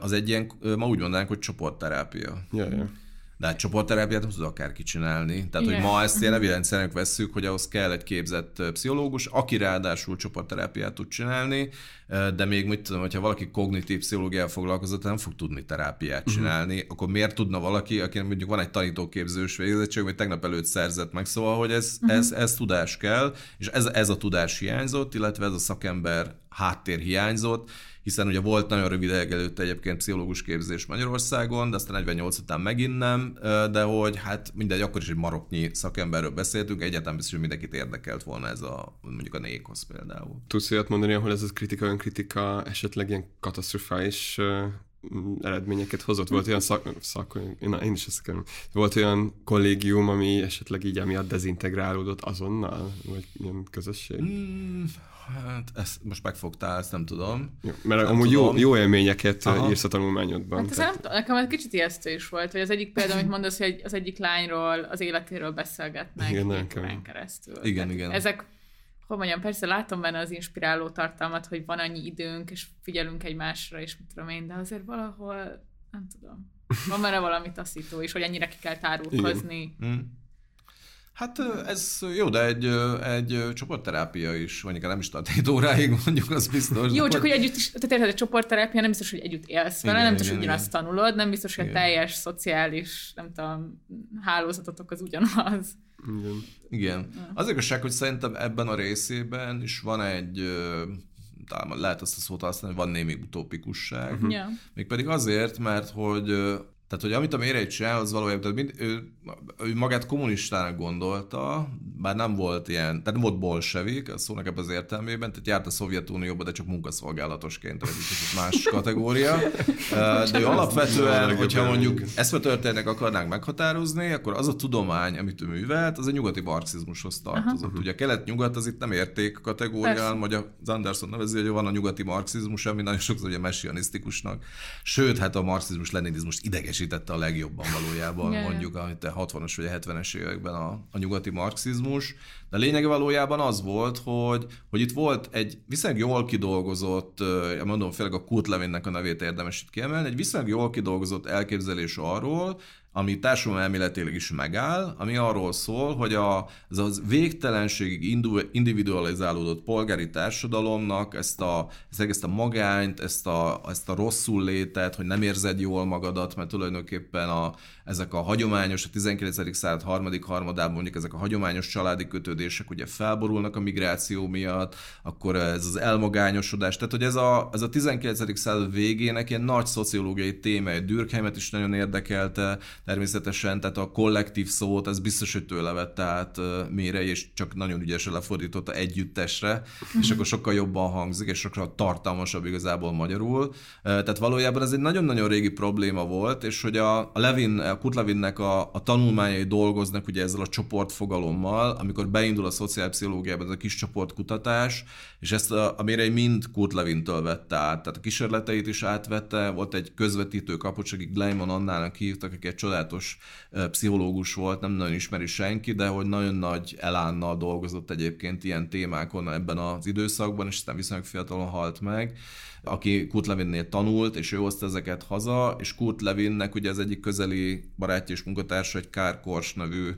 az egy ilyen, ma úgy mondanánk, hogy csoportterápia. Yeah, yeah. De hát csoportterápiát nem tud akárki csinálni. Tehát, Igen. hogy ma ezt ilyen evidenciának vesszük, hogy ahhoz kell egy képzett pszichológus, aki ráadásul csoportterápiát tud csinálni, de még mit tudom, hogyha valaki kognitív pszichológiával foglalkozott, nem fog tudni terápiát mhm. csinálni, uh-huh. akkor miért tudna valaki, aki mondjuk van egy tanítóképzős végzettség, vagy tegnap előtt szerzett meg, szóval, hogy ez, uh-huh. ez, ez tudás kell, és ez, ez a tudás hiányzott, illetve ez a szakember háttér hiányzott, hiszen ugye volt nagyon rövid előtte egyébként pszichológus képzés Magyarországon, de aztán 48 után megint nem, de hogy hát mindegy, akkor is egy maroknyi szakemberről beszéltünk, egyáltalán biztos, hogy mindenkit érdekelt volna ez a, mondjuk a Nékosz például. Tudsz olyat mondani, ahol ez a kritika, önkritika esetleg ilyen katasztrofális eredményeket hozott. Volt olyan szak, szak én, én is ezt akarom. Volt olyan kollégium, ami esetleg így emiatt dezintegrálódott azonnal, vagy ilyen közösség? Mm, Hát ezt most megfogtál, ezt nem tudom. Jó, mert nem amúgy tudom. jó, jó élményeket Aha. írsz a tanulmányodban. Hát tehát... nem, nekem egy kicsit ijesztő is volt, hogy az egyik példa, amit mondasz, hogy az egyik lányról, az életéről beszélgetnek igen, keresztül. Igen, tehát igen. Ezek, hogy mondjam, persze látom benne az inspiráló tartalmat, hogy van annyi időnk, és figyelünk egymásra, és mit tudom én, de azért valahol, nem tudom, van benne valami taszító is, hogy ennyire ki kell tárulkozni. Igen. Mm. Hát ez jó, de egy, egy csoportterápia is, mondjuk nem is tart 7 óráig, mondjuk, az biztos. Jó, csak hogy együtt is, tehát érted, egy csoportterápia nem biztos, hogy együtt élsz vele, nem biztos, hogy ugyanazt igen. tanulod, nem biztos, hogy igen. a teljes szociális, nem tudom, hálózatotok az ugyanaz. Igen. Igen. Az igazság, hogy szerintem ebben a részében is van egy talán lehet azt a szót használni, hogy van némi utópikusság. Uh-huh. Ja. Mégpedig azért, mert hogy tehát, hogy amit a Mérei csinál, az valójában, tehát mind, ő, ő, magát kommunistának gondolta, bár nem volt ilyen, tehát nem volt bolsevik, a szónak ebben az értelmében, tehát járt a Szovjetunióba, de csak munkaszolgálatosként, tehát egy kicsit más kategória. De ő alapvetően, hogyha mondjuk eszmetörténetnek akarnánk meghatározni, akkor az a tudomány, amit ő művelt, az a nyugati marxizmushoz tartozott. Aha. Ugye a kelet-nyugat az itt nem érték kategórián, vagy az Anderson nevezi, hogy van a nyugati marxizmus, ami nagyon sokszor ugye messianisztikusnak. Sőt, hát a marxizmus, leninizmus idegesítette a legjobban valójában, yeah. mondjuk a 60-as vagy a 70-es években a, a nyugati marxizmus. De lényege valójában az volt, hogy, hogy itt volt egy viszonylag jól kidolgozott, mondom, főleg a Kurt Levinnek a nevét érdemes itt kiemelni, egy viszonylag jól kidolgozott elképzelés arról, ami társadalom elméletileg is megáll, ami arról szól, hogy a, az, az végtelenségig individualizálódott polgári társadalomnak ezt a, ezt a magányt, ezt a, ezt a rosszul létet, hogy nem érzed jól magadat, mert tulajdonképpen a, ezek a hagyományos, a 19. század harmadik harmadában mondjuk ezek a hagyományos családi kötődések ugye felborulnak a migráció miatt, akkor ez az elmagányosodás, tehát hogy ez a, ez a 19. század végének ilyen nagy szociológiai téma, Dürkheimet is nagyon érdekelte, természetesen, tehát a kollektív szót, ez biztos, hogy tőle vette át mére, és csak nagyon ügyesen lefordította együttesre, és akkor sokkal jobban hangzik, és sokkal tartalmasabb igazából magyarul. Tehát valójában ez egy nagyon-nagyon régi probléma volt, és hogy a, a Levin, a Kurt Levinnek a, a tanulmányai dolgoznak ugye ezzel a csoportfogalommal, amikor beindul a szociálpszichológiában ez a kis csoportkutatás, és ezt a, a Mérei mind Kurt Levintől vette át, tehát a kísérleteit is átvette, volt egy közvetítő kapocs, akik Gleimon Annának hívtak, aki egy csodálatos pszichológus volt, nem nagyon ismeri senki, de hogy nagyon nagy elánnal dolgozott egyébként ilyen témákon ebben az időszakban, és aztán viszonylag fiatalon halt meg. Aki Kurt Levinnél tanult, és ő hozta ezeket haza, és Kurt Levinnek ugye az egyik közeli barátja és munkatársa egy Kár Kors nevű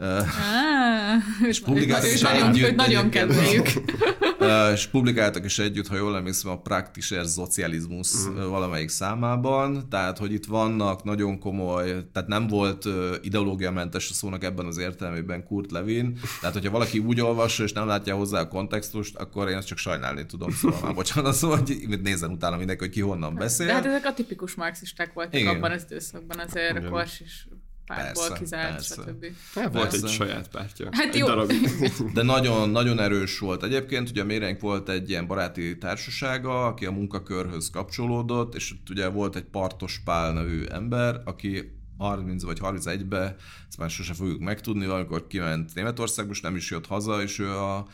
Ah, és publikáltak is nagyon, együtt. nagyon kedveljük. és publikáltak is együtt, ha jól emlékszem, a Praktischer Sozializmus mm. valamelyik számában, tehát, hogy itt vannak nagyon komoly, tehát nem volt ideológiamentes a szónak ebben az értelmében Kurt Levin, tehát, hogyha valaki úgy olvassa, és nem látja hozzá a kontextust, akkor én ezt csak sajnálni tudom, szóval már bocsánat, szóval, hogy nézzen utána mindenki, hogy ki honnan beszél. De hát ezek a tipikus marxisták voltak Igen. abban az időszakban, azért Kors is pártból persze, kizárt, persze. stb. Hát volt egy saját pártja. Hát egy jó. Darab. De nagyon, nagyon erős volt. Egyébként ugye a Mérenk volt egy ilyen baráti társasága, aki a munkakörhöz kapcsolódott, és ugye volt egy Partos Pál nevű ember, aki 30 vagy 31-be, ezt már sose fogjuk megtudni, amikor kiment Németországba, és nem is jött haza, és ő a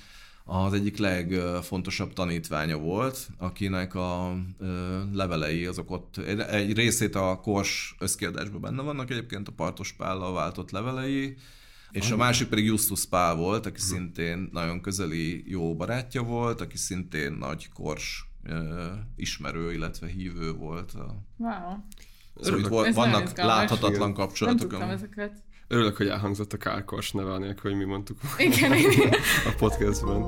az egyik legfontosabb tanítványa volt, akinek a levelei azok ott, egy részét a Kors összkiadásban benne vannak egyébként, a Partos Pállal váltott levelei, és a másik pedig Justus Pál volt, aki szintén nagyon közeli jó barátja volt, aki szintén nagy Kors ismerő, illetve hívő volt. Wow. Szóval itt volt, vannak láthatatlan kapcsolatok. Nem tudtam ezeket. Örülök, hogy elhangzott a Kárkors neve anélkül, hogy mi mondtuk igen, a podcastben.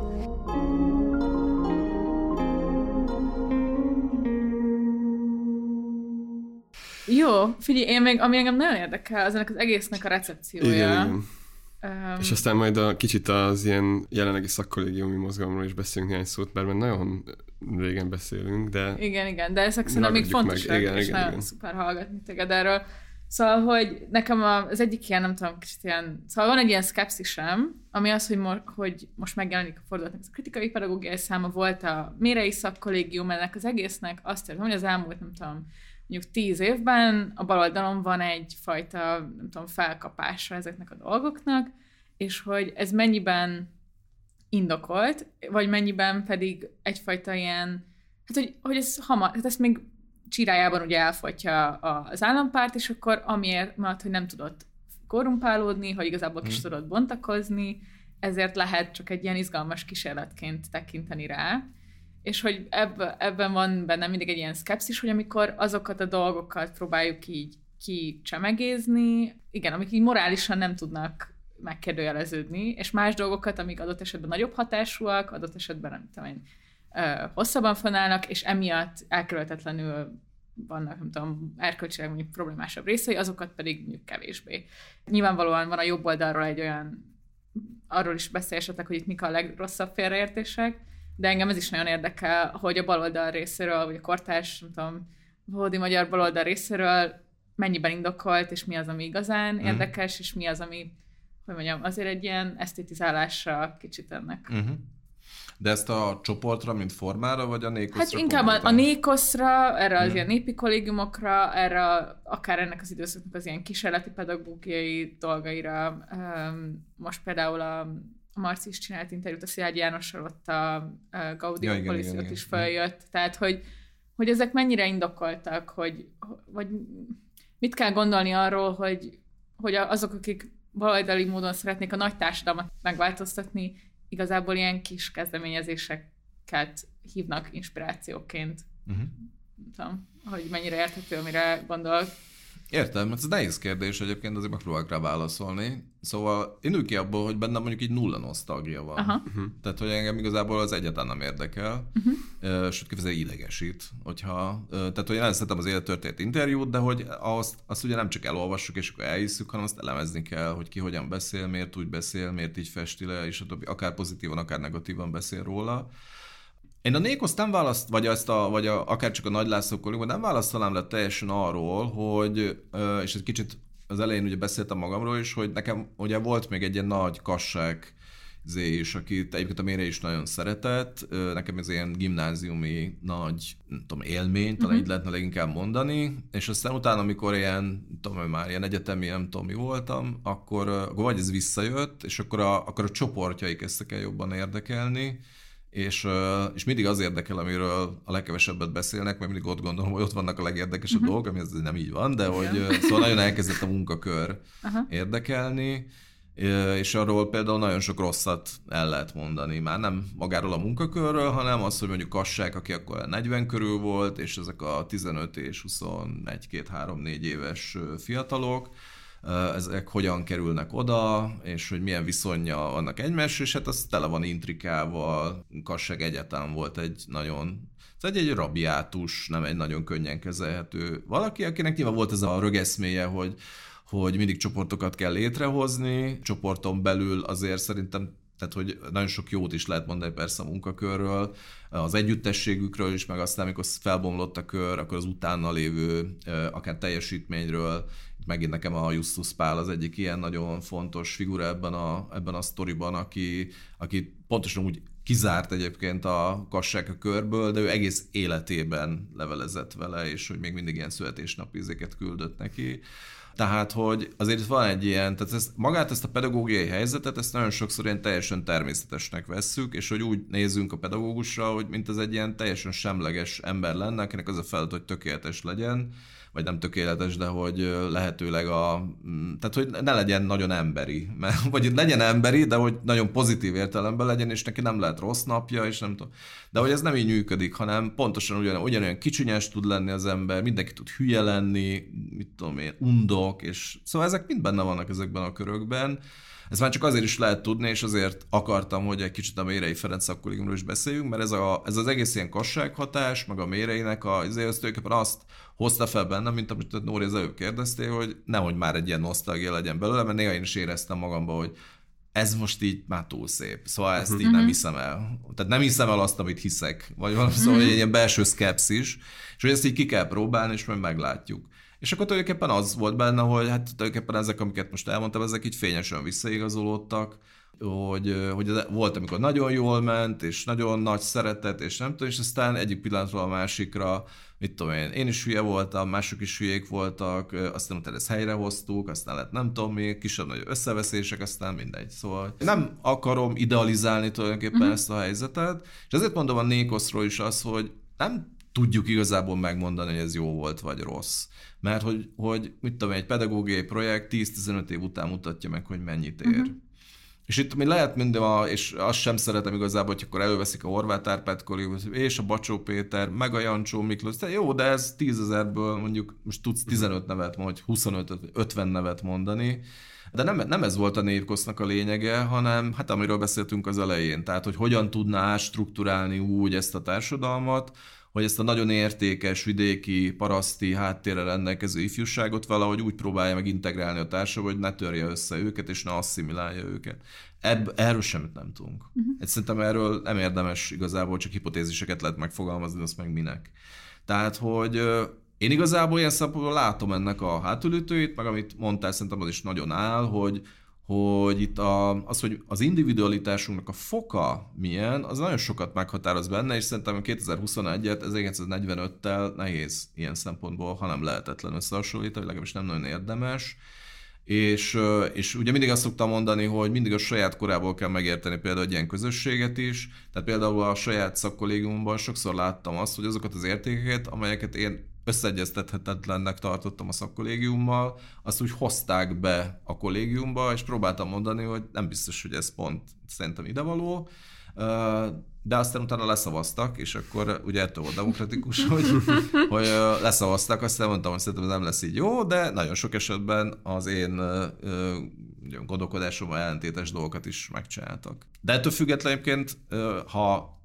Jó, figyelj, én még, ami engem nagyon érdekel, az ennek az egésznek a recepciója. Igen, igen. Um, és aztán majd a kicsit az ilyen jelenlegi szakkollégiumi mozgalomról is beszélünk néhány szót, mert nagyon régen beszélünk, de... Igen, igen, de ezek szerintem még fontosak, igen, és igen, nagyon igen. szuper hallgatni téged erről. Szóval, hogy nekem az egyik ilyen, nem tudom, kicsit ilyen, szóval van egy ilyen szkepszisem, ami az, hogy, mo- hogy most megjelenik a fordulatnak ez a kritikai pedagógiai száma, volt a mérei szakkollégium, ennek az egésznek azt érzem, hogy az elmúlt, nem tudom, mondjuk tíz évben a baloldalon van egyfajta, nem tudom, felkapása ezeknek a dolgoknak, és hogy ez mennyiben indokolt, vagy mennyiben pedig egyfajta ilyen, hát hogy, hogy ez hamar, hát ezt még csirájában ugye elfogyja az állampárt, és akkor amiért, mert hogy nem tudott korrumpálódni, hogy igazából kis hmm. tudott bontakozni, ezért lehet csak egy ilyen izgalmas kísérletként tekinteni rá. És hogy ebben, ebben van benne mindig egy ilyen szkepszis, hogy amikor azokat a dolgokat próbáljuk így kicsemegézni, igen, amik így morálisan nem tudnak megkérdőjeleződni, és más dolgokat, amik adott esetben nagyobb hatásúak, adott esetben nem tudom én, hosszabban fennállnak, és emiatt elkerülhetetlenül vannak, nem tudom, erkölcsileg mondjuk problémásabb részei, azokat pedig mondjuk kevésbé. Nyilvánvalóan van a jobb oldalról egy olyan, arról is beszél esetleg, hogy itt mik a legrosszabb félreértések, de engem ez is nagyon érdekel, hogy a baloldal részéről, vagy a kortárs, nem tudom, valódi magyar baloldal részéről mennyiben indokolt, és mi az, ami igazán Mhm. érdekes, és mi az, ami, hogy mondjam, azért egy ilyen esztétizálásra kicsit ennek. Uh-huh. De ezt a csoportra, mint formára, vagy a nékoszra? Hát inkább a, a? Nékoszra, erre az Mhm. ilyen népi kollégiumokra, erre akár ennek az időszaknak az ilyen kísérleti pedagógiai dolgaira. Most például a, Marci is csinált interjút a Szilágyi Jánossal, ott a, Gaudium Ja, igen, igen, igen. is feljött. Tehát, hogy, hogy ezek mennyire indokoltak, hogy, vagy mit kell gondolni arról, hogy, hogy azok, akik baloldali módon szeretnék a nagy társadalmat megváltoztatni, igazából ilyen kis kezdeményezéseket hívnak inspirációként. Uh-huh. Nem tudom, hogy mennyire érthető, amire gondol. Értem, ez nehéz kérdés egyébként, azért megpróbálok rá válaszolni. Szóval indulj ki abból, hogy bennem mondjuk így nulla nosztalgia van. Aha. Tehát, hogy engem igazából az egyáltalán nem érdekel, uh-huh. sőt, kifejezetten idegesít, hogyha, tehát, hogy én el szeretem az élettörténet interjút, de hogy azt, azt ugye nem csak elolvassuk és akkor elhisszük, hanem azt elemezni kell, hogy ki hogyan beszél, miért úgy beszél, miért így festi le, és a többi, akár pozitívan, akár negatívan beszél róla. Én a Nékoszt nem választ, vagy, ezt a, vagy a, akár csak a Nagy László kollégum, nem választanám le teljesen arról, hogy, és egy kicsit az elején ugye beszéltem magamról is, hogy nekem ugye volt még egy ilyen nagy kasság Zé is, akit egyébként a mére is nagyon szeretett. Nekem ez ilyen gimnáziumi nagy, nem tudom, élmény, talán uh-huh. így lehetne leginkább mondani. És aztán utána, amikor ilyen, tudom, már ilyen egyetemi, nem tudom, mi voltam, akkor, akkor vagy ez visszajött, és akkor a, akkor a csoportjai kezdtek el jobban érdekelni, és, és mindig az érdekel, amiről a legkevesebbet beszélnek, mert mindig ott gondolom, hogy ott vannak a legérdekesebb uh-huh. dolgok, ami ez nem így van, de hogy szóval nagyon elkezdett a munkakör Aha. érdekelni, és arról például nagyon sok rosszat el lehet mondani. Már nem magáról a munkakörről, hanem az, hogy mondjuk Kassák, aki akkor 40 körül volt, és ezek a 15 és 21, 2, 3, 4 éves fiatalok, ezek hogyan kerülnek oda, és hogy milyen viszonya vannak egymásra, és hát az tele van intrikával. Kassák egyáltalán volt egy nagyon ez egy, egy rabiátus, nem egy nagyon könnyen kezelhető valaki, akinek nyilván volt ez a rögeszméje, hogy hogy mindig csoportokat kell létrehozni, csoporton belül azért szerintem tehát, hogy nagyon sok jót is lehet mondani persze a munkakörről, az együttességükről is, meg aztán, amikor felbomlott a kör, akkor az utána lévő akár teljesítményről, megint nekem a Justus Pál az egyik ilyen nagyon fontos figura ebben a, ebben a sztoriban, aki, aki pontosan úgy kizárt egyébként a kassák a körből, de ő egész életében levelezett vele, és hogy még mindig ilyen születésnapízéket küldött neki. Tehát, hogy azért itt van egy ilyen, tehát ezt, magát ezt a pedagógiai helyzetet, ezt nagyon sokszor ilyen teljesen természetesnek vesszük, és hogy úgy nézzünk a pedagógusra, hogy mint ez egy ilyen teljesen semleges ember lenne, akinek az a feladat, hogy tökéletes legyen, vagy nem tökéletes, de hogy lehetőleg a, mm, tehát hogy ne legyen nagyon emberi, mert, vagy legyen emberi, de hogy nagyon pozitív értelemben legyen, és neki nem lehet rossz napja, és nem tudom. De hogy ez nem így működik, hanem pontosan ugyan, ugyanolyan kicsinyes tud lenni az ember, mindenki tud hülye lenni, mit tudom én, undok, és szóval ezek mind benne vannak ezekben a körökben. Ez már csak azért is lehet tudni, és azért akartam, hogy egy kicsit a Mérei Ferenc szakkollégiumról is beszéljünk, mert ez, a, ez az egész ilyen kassághatás, meg a Méreinek a, azért az tulajdonképpen azt hozta fel bennem, mint amit Nóri az előbb kérdeztél, hogy nehogy már egy ilyen nosztalgia legyen belőle, mert néha én is éreztem magamba, hogy ez most így már túl szép. Szóval ezt így nem hiszem el. Tehát nem hiszem el azt, amit hiszek. Vagy valami szóval egy ilyen belső szkepszis, és hogy ezt így ki kell próbálni, és majd meglátjuk. És akkor tulajdonképpen az volt benne, hogy hát tulajdonképpen ezek, amiket most elmondtam, ezek így fényesen visszaigazolódtak, hogy, hogy volt, amikor nagyon jól ment, és nagyon nagy szeretet, és nem tudom, és aztán egyik pillanatról a másikra, mit tudom én, én is hülye voltam, mások is hülyék voltak, aztán utána ezt helyrehoztuk, aztán lett nem tudom mi, kisebb-nagy összeveszések, aztán mindegy. Szóval nem akarom idealizálni tulajdonképpen uh-huh. ezt a helyzetet, és ezért mondom a Nékoszról is az, hogy nem tudjuk igazából megmondani, hogy ez jó volt vagy rossz. Mert hogy, hogy mit tudom, egy pedagógiai projekt 10-15 év után mutatja meg, hogy mennyit ér. Uh-huh. És itt mi lehet minden, a, és azt sem szeretem igazából, hogy akkor előveszik a Horváth Árpád kollégus, és a Bacsó Péter, meg a Jancsó Miklós. De jó, de ez tízezerből mondjuk most tudsz 15 nevet, vagy 25, 50 nevet mondani. De nem, nem ez volt a névkosznak a lényege, hanem hát amiről beszéltünk az elején. Tehát, hogy hogyan tudná átstruktúrálni úgy ezt a társadalmat, hogy ezt a nagyon értékes, vidéki, paraszti háttérrel rendelkező ifjúságot valahogy úgy próbálja meg integrálni a társadalomba, hogy ne törje össze őket, és ne asszimilálja őket. Ebb, erről semmit nem tudunk. Uh-huh. Szerintem erről nem érdemes igazából, csak hipotéziseket lehet megfogalmazni, azt meg minek. Tehát, hogy én igazából ilyen szempontból látom ennek a hátulütőit, meg amit mondtál, szerintem az is nagyon áll, hogy, hogy itt a, az, hogy az individualitásunknak a foka milyen, az nagyon sokat meghatároz benne, és szerintem 2021-et 1945-tel nehéz ilyen szempontból, hanem lehetetlen összehasonlítani, legalábbis nem nagyon érdemes. És, és ugye mindig azt szoktam mondani, hogy mindig a saját korából kell megérteni például egy ilyen közösséget is. Tehát például a saját szakkollégiumban sokszor láttam azt, hogy azokat az értékeket, amelyeket én összeegyeztethetetlennek tartottam a szakkollégiummal, azt úgy hozták be a kollégiumba, és próbáltam mondani, hogy nem biztos, hogy ez pont szerintem idevaló, de aztán utána leszavaztak, és akkor ugye ettől volt demokratikus, hogy, hogy leszavaztak, aztán mondtam, hogy szerintem ez nem lesz így jó, de nagyon sok esetben az én gondolkodásommal ellentétes dolgokat is megcsináltak. De ettől függetlenül ha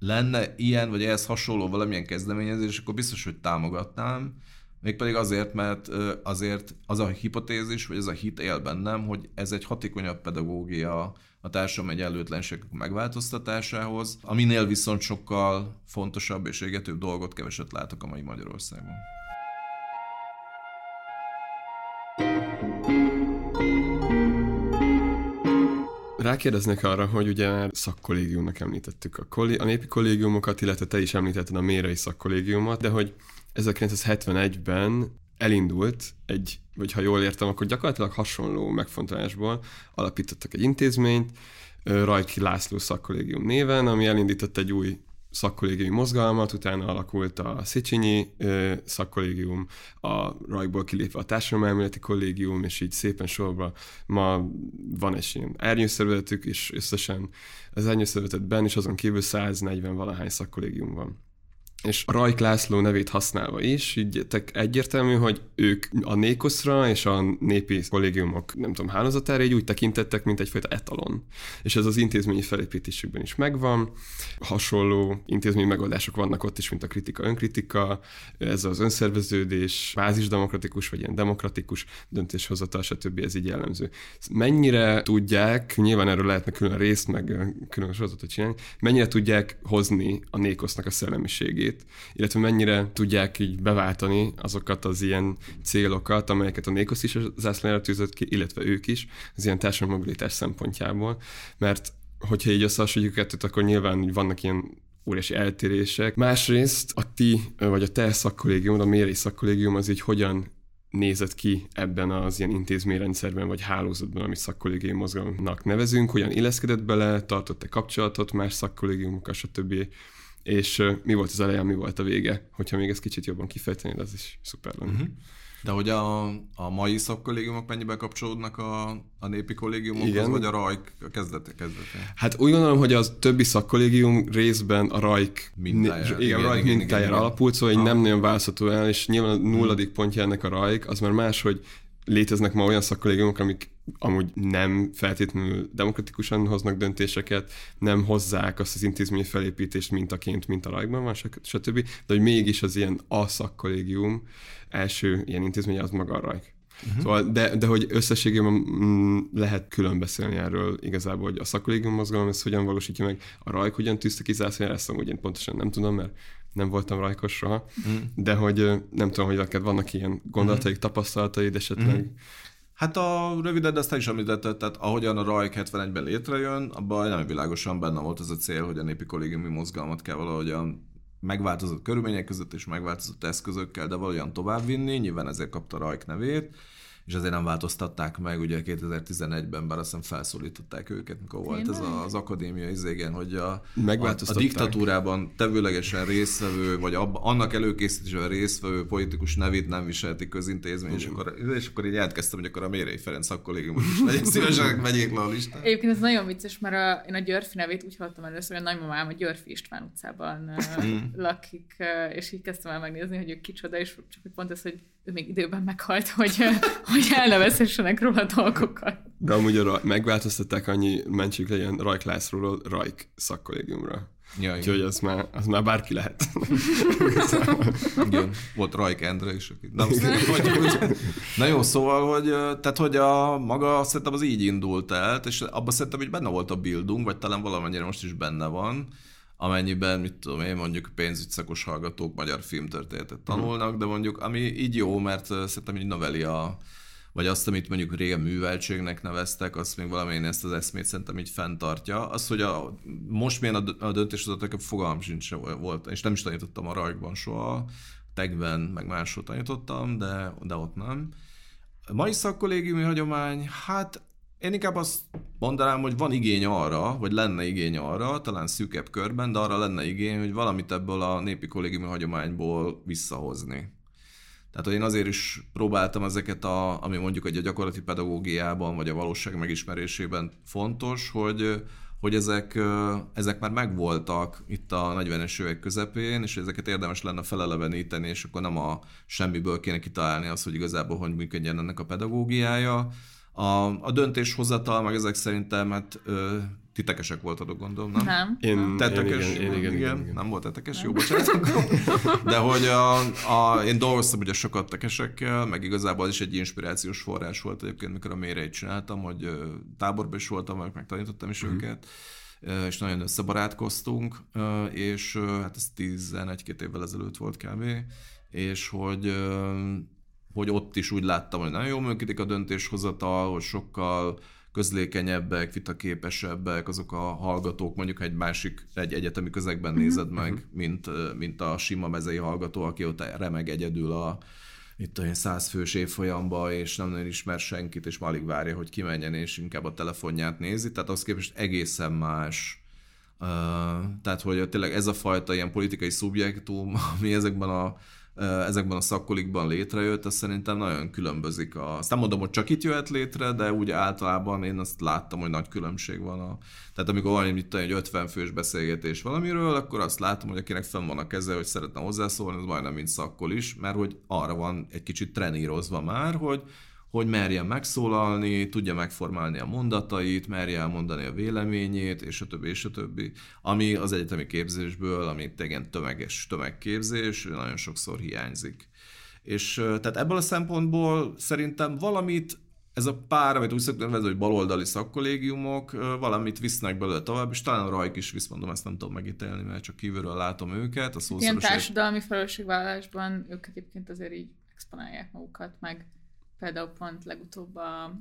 lenne ilyen, vagy ehhez hasonló valamilyen kezdeményezés, akkor biztos, hogy támogatnám. Mégpedig azért, mert azért az a hipotézis, vagy az a hit él bennem, hogy ez egy hatékonyabb pedagógia a társadalom egyenlőtlenségek megváltoztatásához, aminél viszont sokkal fontosabb és égetőbb dolgot keveset látok a mai Magyarországon. Rákérdeznek arra, hogy ugye már szakkollégiumnak említettük a, kolli- a népi kollégiumokat, illetve te is említetted a mérai szakkollégiumot, de hogy 1971-ben elindult egy, vagy ha jól értem, akkor gyakorlatilag hasonló megfontolásból alapítottak egy intézményt, Rajki László szakkollégium néven, ami elindított egy új szakkollégiumi mozgalmat, utána alakult a Széchenyi szakkollégium, a Rajkból kilépve a társadalomelméleti kollégium, és így szépen sorba ma van egy ilyen ernyőszervezetük, és összesen az ernyőszervezetben is azon kívül 140 valahány szakkollégium van és Rajk László nevét használva is, így egyértelmű, hogy ők a Nékoszra és a népi kollégiumok, nem tudom, hálózatára így úgy tekintettek, mint egyfajta etalon. És ez az intézményi felépítésükben is megvan. Hasonló intézményi megoldások vannak ott is, mint a kritika, önkritika, ez az önszerveződés, bázisdemokratikus vagy ilyen demokratikus döntéshozatal, stb. ez így jellemző. Mennyire tudják, nyilván erről lehetne külön részt, meg külön sorozatot csinálni, mennyire tudják hozni a Nékosznak a szellemiségét, segít, illetve mennyire tudják így beváltani azokat az ilyen célokat, amelyeket a Nékosz is zászlájára tűzött ki, illetve ők is, az ilyen társadalmi mobilitás szempontjából, mert hogyha így összehasonlítjuk kettőt, akkor nyilván vannak ilyen óriási eltérések. Másrészt a ti, vagy a te szakkollégium, a mérés szakkollégium az így hogyan nézett ki ebben az ilyen intézményrendszerben vagy hálózatban, amit szakkollégium mozgalomnak nevezünk, hogyan illeszkedett bele, tartott-e kapcsolatot más szakkollégiumokkal, stb és mi volt az eleje, mi volt a vége. Hogyha még ezt kicsit jobban kifejtenéd, az is szuper lenne. Uh-huh. De hogy a, a mai szakkollégiumok mennyiben kapcsolódnak a, a népi kollégiumokhoz, Igen. vagy a RAJK a kezdete, kezdete? Hát úgy gondolom, hogy az többi szakkollégium részben a RAJK mintájára, igen, igen, RAJK igen, mintájára igen, alapult, szóval ah. nem nagyon választható el, és nyilván a nulladik pontja ennek a RAJK, az már más, hogy léteznek ma olyan szakkollégiumok, amik amúgy nem feltétlenül demokratikusan hoznak döntéseket, nem hozzák azt az intézményi felépítést mintaként, mint a rajkban van, stb. De hogy mégis az ilyen a szakkollégium első ilyen intézmény az maga a rajk. Uh-huh. Szóval, de, de hogy összességében mm, lehet külön beszélni erről igazából, hogy a szakkollégium mozgalom ez hogyan valósítja meg, a rajk hogyan tűzte ki zászlójára, ezt amúgy én pontosan nem tudom, mert nem voltam rajkos soha, uh-huh. de hogy nem tudom, hogy neked vannak ilyen gondolataik, uh-huh. tapasztalataid esetleg. Uh-huh. Hát a rövidet ezt is említetted, tehát ahogyan a Rajk 71-ben létrejön, abban nem világosan benne volt az a cél, hogy a népi kollégiumi mozgalmat kell valahogyan megváltozott körülmények között és megváltozott eszközökkel, de valahogyan továbbvinni, nyilván ezért kapta Rajk nevét és azért nem változtatták meg, ugye 2011-ben, bár azt hiszem felszólították őket, mikor volt ez az akadémia izégen, hogy a, a, a diktatúrában tevőlegesen résztvevő, vagy ab, annak előkészítésében résztvevő politikus nevét nem viselti közintézmény, és akkor, és akkor így elkezdtem, hogy akkor a Mérei Ferenc szakkollégiumot is legyen szívesen vegyék le a listát. Egyébként ez nagyon vicces, mert a, én a Györfi nevét úgy hallottam először, hogy a nagymamám a Györfi István utcában hmm. lakik, és így kezdtem el megnézni, hogy ő kicsoda, és csak pont ez, hogy ő még időben meghalt, hogy, hogy elnevezhessenek róla dolgokat. De amúgy a, megváltoztatták annyi mentsük legyen Rajk Lászlóról Rajk szakkollégiumra. Ja. Úgyhogy az már, az már bárki lehet. Igen, volt Rajk Endre is, aki hogy, Na jó, szóval, hogy, tehát, hogy a maga szerintem az így indult el, és abban szerintem, hogy benne volt a bildung, vagy talán valamennyire most is benne van, amennyiben, mit tudom én, mondjuk pénzügyszakos hallgatók magyar filmtörténetet tanulnak, de mondjuk, ami így jó, mert szerintem így növeli a, vagy azt, amit mondjuk régen műveltségnek neveztek, azt még valamilyen ezt az eszmét szerintem így fenntartja. Az, hogy a, most milyen a döntéshozatok, fogalmam sincs volt, és nem is tanítottam a rajkban soha, tegben, meg máshol tanítottam, de, de ott nem. A mai szakkollégiumi hagyomány, hát én inkább azt mondanám, hogy van igény arra, vagy lenne igény arra, talán szűkebb körben, de arra lenne igény, hogy valamit ebből a népi kollégiumi hagyományból visszahozni. Tehát hogy én azért is próbáltam ezeket, a, ami mondjuk egy a gyakorlati pedagógiában, vagy a valóság megismerésében fontos, hogy, hogy ezek, ezek már megvoltak itt a 40-es évek közepén, és ezeket érdemes lenne feleleveníteni, és akkor nem a semmiből kéne kitalálni azt, hogy igazából hogy működjen ennek a pedagógiája. A, a döntéshozatal, meg ezek szerintem, hát ö, titekesek voltatok, gondolom, nem? Nem. Én, Tetekes? én, igen, én, igen, igen, igen. Nem volt tetekes? Jó, bocsánat. De hogy a, a, én dolgoztam ugye sokat tekesekkel, meg igazából az is egy inspirációs forrás volt egyébként, mikor a méreit csináltam, hogy ö, táborban is voltam, meg megtanítottam is őket ö, és nagyon összebarátkoztunk, és hát ez 11-2 évvel ezelőtt volt kb. És hogy hogy ott is úgy láttam, hogy nagyon jól működik a döntéshozatal, hogy sokkal közlékenyebbek, vitaképesebbek azok a hallgatók, mondjuk egy másik, egy egyetemi közegben nézed meg, mint, ö, mint a sima mezei hallgató, aki ott remeg egyedül a itt olyan százfős évfolyamba, és nem nagyon ismer senkit, és alig várja, hogy kimenjen, és inkább a telefonját nézi, tehát az képest egészen más. Uh, tehát, hogy tényleg ez a fajta ilyen politikai szubjektum, ami ezekben a ezekben a szakkolikban létrejött, az szerintem nagyon különbözik. A, azt nem mondom, hogy csak itt jöhet létre, de úgy általában én azt láttam, hogy nagy különbség van. A, tehát amikor van egy, egy 50 fős beszélgetés valamiről, akkor azt látom, hogy akinek fenn van a keze, hogy szeretne hozzászólni, az majdnem mint szakkol is, mert hogy arra van egy kicsit trenírozva már, hogy hogy merjen megszólalni, tudja megformálni a mondatait, merje elmondani a véleményét, és a többi, és a többi. Ami az egyetemi képzésből, ami igen tömeges tömegképzés, nagyon sokszor hiányzik. És tehát ebből a szempontból szerintem valamit ez a pár, amit úgy szoktam nevezni, hogy baloldali szakkollégiumok, valamit visznek belőle tovább, és talán a Rajk is visz, mondom, ezt nem tudom megítélni, mert csak kívülről látom őket. A Ilyen társadalmi felelősségvállalásban ők egyébként azért így exponálják magukat, meg például pont legutóbb a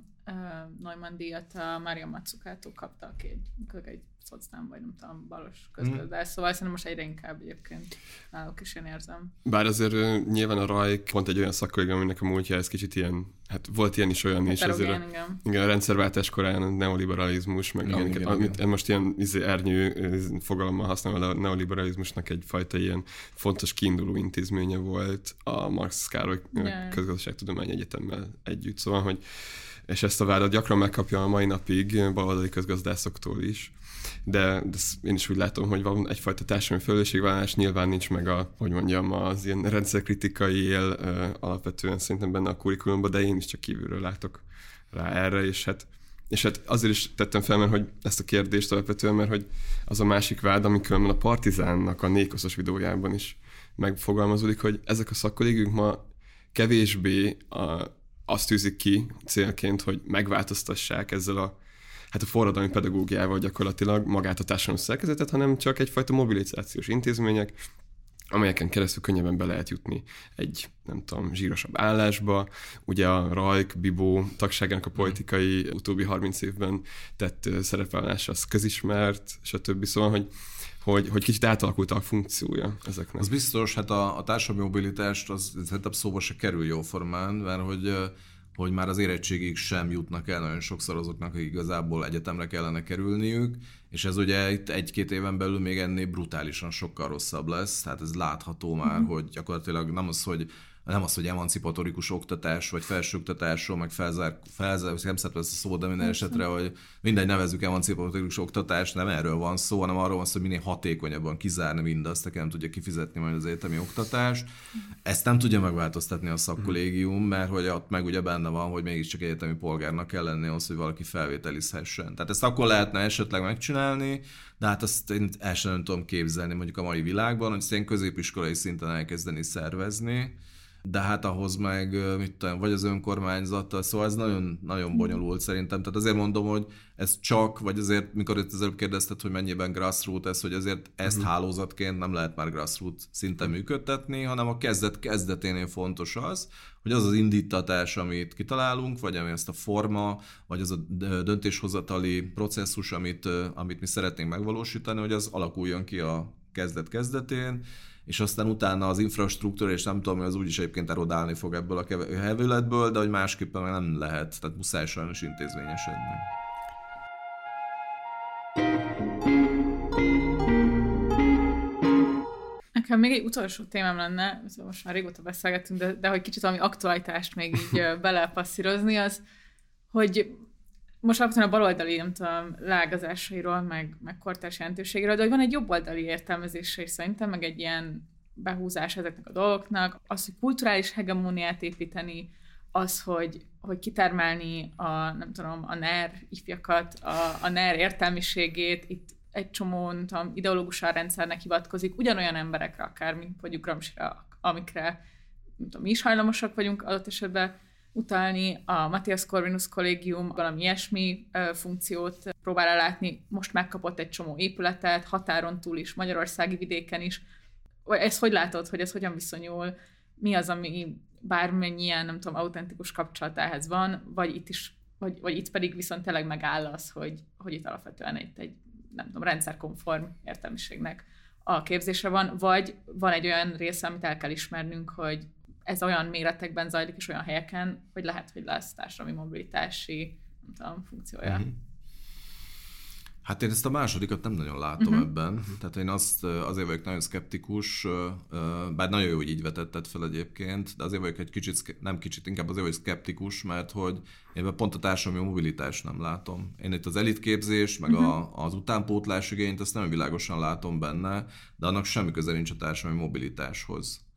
Neumann díjat a Mária Matsukától kapta, aki egy, egy szocnám, vagy nem tudom, balos közgazdász, mm. szóval szerintem most egyre inkább egyébként náluk is én érzem. Bár azért nyilván a Rajk pont egy olyan szakkolléga, aminek a múltja ez kicsit ilyen, hát volt ilyen is olyan is. Azért a, igen. igen. a rendszerváltás korán a neoliberalizmus, meg Igen, amiket, igen, amit igen. most ilyen izé, ernyő fogalommal használva, a neoliberalizmusnak egyfajta ilyen fontos kiinduló intézménye volt a Marx Károly Ja. Közgazdaságtudományi Egyetemmel együtt. Szóval, hogy és ezt a vádat gyakran megkapja a mai napig baloldali közgazdászoktól is. De, de én is úgy látom, hogy van egyfajta társadalmi felelősségvállalás, nyilván nincs meg a, hogy mondjam, az ilyen rendszerkritikai él alapvetően szerintem benne a kurikulumban, de én is csak kívülről látok rá erre, és hát és hát azért is tettem fel, mert hogy ezt a kérdést alapvetően, mert hogy az a másik vád, ami különben a Partizánnak a nékoszos videójában is megfogalmazódik, hogy ezek a szakkollégiumok ma kevésbé a, azt tűzik ki célként, hogy megváltoztassák ezzel a hát a forradalmi pedagógiával gyakorlatilag magát a társadalmi szerkezetet, hanem csak egyfajta mobilizációs intézmények, amelyeken keresztül könnyebben be lehet jutni egy, nem tudom, zsírosabb állásba. Ugye a Rajk, Bibó tagságának a politikai utóbbi 30 évben tett ö, szerepvállalás az közismert, stb. Szóval, hogy, hogy, hogy kicsit átalakult a funkciója ezeknek. Az biztos, hát a, a társadalmi mobilitást az szerintem szóba se kerül jóformán, mert hogy, hogy már az érettségig sem jutnak el nagyon sokszor azoknak, akik igazából egyetemre kellene kerülniük, és ez ugye itt egy-két éven belül még ennél brutálisan sokkal rosszabb lesz, tehát ez látható már, hogy gyakorlatilag nem az, hogy nem az, hogy emancipatorikus oktatás, vagy felsőoktatásról, meg felzár, felzár nem szeretem ezt a szót, de minden esetre, hogy mindegy nevezük emancipatorikus oktatás, nem erről van szó, hanem arról van szó, hogy minél hatékonyabban kizárni mindazt, aki nem tudja kifizetni majd az egyetemi oktatást. Ezt nem tudja megváltoztatni a szakkollégium, mert hogy ott meg ugye benne van, hogy mégiscsak egyetemi polgárnak kell lenni az, hogy valaki felvételizhessen. Tehát ezt akkor lehetne esetleg megcsinálni, de hát azt én el sem tudom képzelni mondjuk a mai világban, hogy ezt középiskolai szinten elkezdeni szervezni, de hát ahhoz meg, mit tudom, vagy az önkormányzattal, szóval ez nagyon, nagyon bonyolult szerintem. Tehát azért mondom, hogy ez csak, vagy azért, mikor itt az előbb kérdezted, hogy mennyiben grassroot ez, hogy azért ezt uh-huh. hálózatként nem lehet már grassroot szinten működtetni, hanem a kezdet kezdeténél fontos az, hogy az az indítatás, amit kitalálunk, vagy ami ezt a forma, vagy az a döntéshozatali processzus, amit, amit mi szeretnénk megvalósítani, hogy az alakuljon ki a kezdet kezdetén, és aztán utána az infrastruktúra, és nem tudom, az úgyis egyébként erodálni fog ebből a hevületből, de hogy másképpen nem lehet, tehát muszáj sajnos intézményesedni. Nekem még egy utolsó témám lenne, most már régóta beszélgettünk, de, de hogy kicsit valami aktualitást még így belepasszírozni, az, hogy most alapvetően a baloldali, nem tudom, lágazásairól, meg, meg kortárs jelentőségéről, de hogy van egy jobboldali értelmezése is szerintem, meg egy ilyen behúzás ezeknek a dolgoknak, az, hogy kulturális hegemóniát építeni, az, hogy, hogy kitermelni a, nem tudom, a NER ifjakat, a, a NER értelmiségét, itt egy csomó, nem tudom, ideológusan rendszernek hivatkozik, ugyanolyan emberekre akár, mint mondjuk Gramsci-ra, amikre nem tudom, mi is hajlamosak vagyunk adott esetben, utalni. A Matthias Corvinus kollégium valami ilyesmi funkciót próbál látni. Most megkapott egy csomó épületet, határon túl is, magyarországi vidéken is. Ezt hogy látod, hogy ez hogyan viszonyul? Mi az, ami bármennyien, nem tudom, autentikus kapcsolat ehhez van, vagy itt is, vagy, vagy itt pedig viszont tényleg megáll az, hogy, hogy itt alapvetően egy, egy nem tudom, rendszerkonform értelmiségnek a képzése van, vagy van egy olyan része, amit el kell ismernünk, hogy ez olyan méretekben zajlik, és olyan helyeken, hogy lehet, hogy lesz társadalmi mobilitási nem tudom, funkciója. Uh-huh. Hát én ezt a másodikat nem nagyon látom uh-huh. ebben. Tehát én azt azért vagyok nagyon szkeptikus, bár nagyon jó, hogy így vetetted fel egyébként, de azért vagyok egy kicsit, nem kicsit, inkább azért vagyok szkeptikus, mert hogy én pont a társadalmi mobilitást nem látom. Én itt az elitképzés, meg uh-huh. a, az utánpótlás igényt, azt nem világosan látom benne, de annak semmi köze nincs a társadalmi mobilitáshoz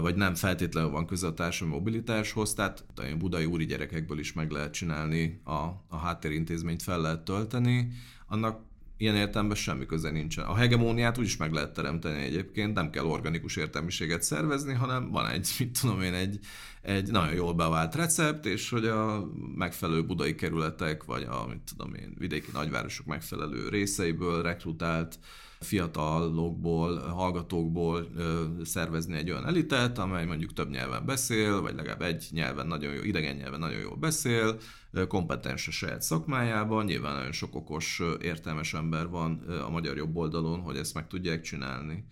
vagy nem feltétlenül van köze a társadalmi mobilitáshoz, tehát a budai úri gyerekekből is meg lehet csinálni, a, a háttérintézményt fel lehet tölteni, annak ilyen értelemben semmi köze nincsen. A hegemóniát úgyis meg lehet teremteni egyébként, nem kell organikus értelmiséget szervezni, hanem van egy, mit tudom én, egy, egy nagyon jól bevált recept, és hogy a megfelelő budai kerületek, vagy a, mit tudom én, vidéki nagyvárosok megfelelő részeiből rekrutált fiatalokból, hallgatókból szervezni egy olyan elitet, amely mondjuk több nyelven beszél, vagy legalább egy nyelven nagyon jó, idegen nyelven nagyon jól beszél, kompetens a saját szakmájában, nyilván nagyon sok okos, értelmes ember van a magyar jobb oldalon, hogy ezt meg tudják csinálni.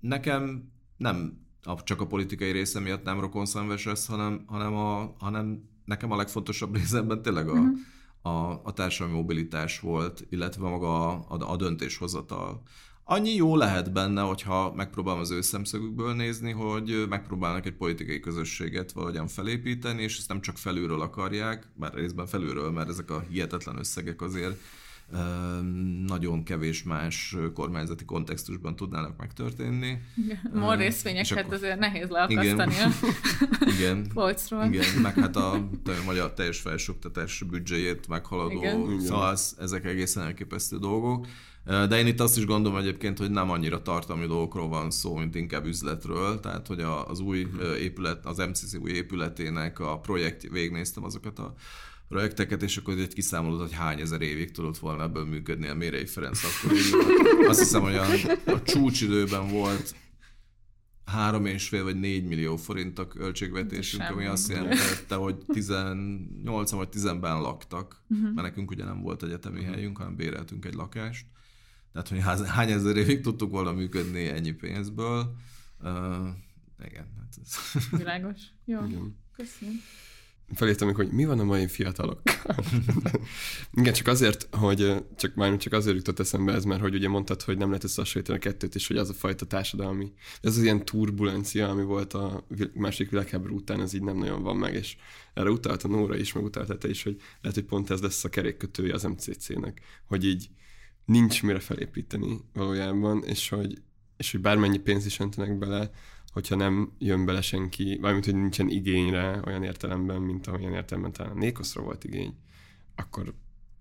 Nekem nem csak a politikai része miatt nem rokonszenves ez, hanem, hanem, a, hanem nekem a legfontosabb részemben tényleg a, uh-huh. a, a társadalmi mobilitás volt, illetve maga a, a döntéshozatal. Annyi jó lehet benne, hogyha megpróbálom az ő szemszögükből nézni, hogy megpróbálnak egy politikai közösséget valahogyan felépíteni, és ezt nem csak felülről akarják, bár részben felülről, mert ezek a hihetetlen összegek azért nagyon kevés más kormányzati kontextusban tudnának megtörténni. Mor részvényeket akkor... azért nehéz leakasztani igen. a igen. polcról. Igen, meg hát a, a magyar teljes felsőoktatás büdzséjét meghaladó, igen. szóval ezek egészen elképesztő dolgok. De én itt azt is gondolom egyébként, hogy nem annyira tartalmi dolgokról van szó, mint inkább üzletről, tehát hogy az új épület, az MCC új épületének a projekt, végignéztem azokat a projekteket, és akkor egy kiszámolod, hogy hány ezer évig tudott volna ebből működni a Mérei Ferenc akkor. Azt hiszem, hogy a, a csúcsidőben volt három és fél vagy négy millió forint a költségvetésünk, ami azt jelentette, hogy 18 vagy 10-ben laktak, uh-huh. mert nekünk ugye nem volt egyetemi helyünk, hanem béreltünk egy lakást. Tehát, hogy hány ezer évig tudtuk volna működni ennyi pénzből. Uh, igen. Hát ez... Világos. Jó. Igen. Köszönöm. felírtam, hogy mi van a mai fiatalokkal. Igen, csak azért, hogy csak már csak azért jutott eszembe ez, mert hogy ugye mondtad, hogy nem lehet összehasonlítani a kettőt, és hogy az a fajta társadalmi, ez az ilyen turbulencia, ami volt a másik világháború után, ez így nem nagyon van meg, és erre utalta Nóra is, meg utalta te is, hogy lehet, hogy pont ez lesz a kerékkötője az MCC-nek, hogy így nincs mire felépíteni valójában, és hogy, és hogy bármennyi pénzt is öntenek bele, hogyha nem jön bele senki, valamint, hogy nincsen igényre olyan értelemben, mint amilyen értelemben talán a Nékoszra volt igény, akkor,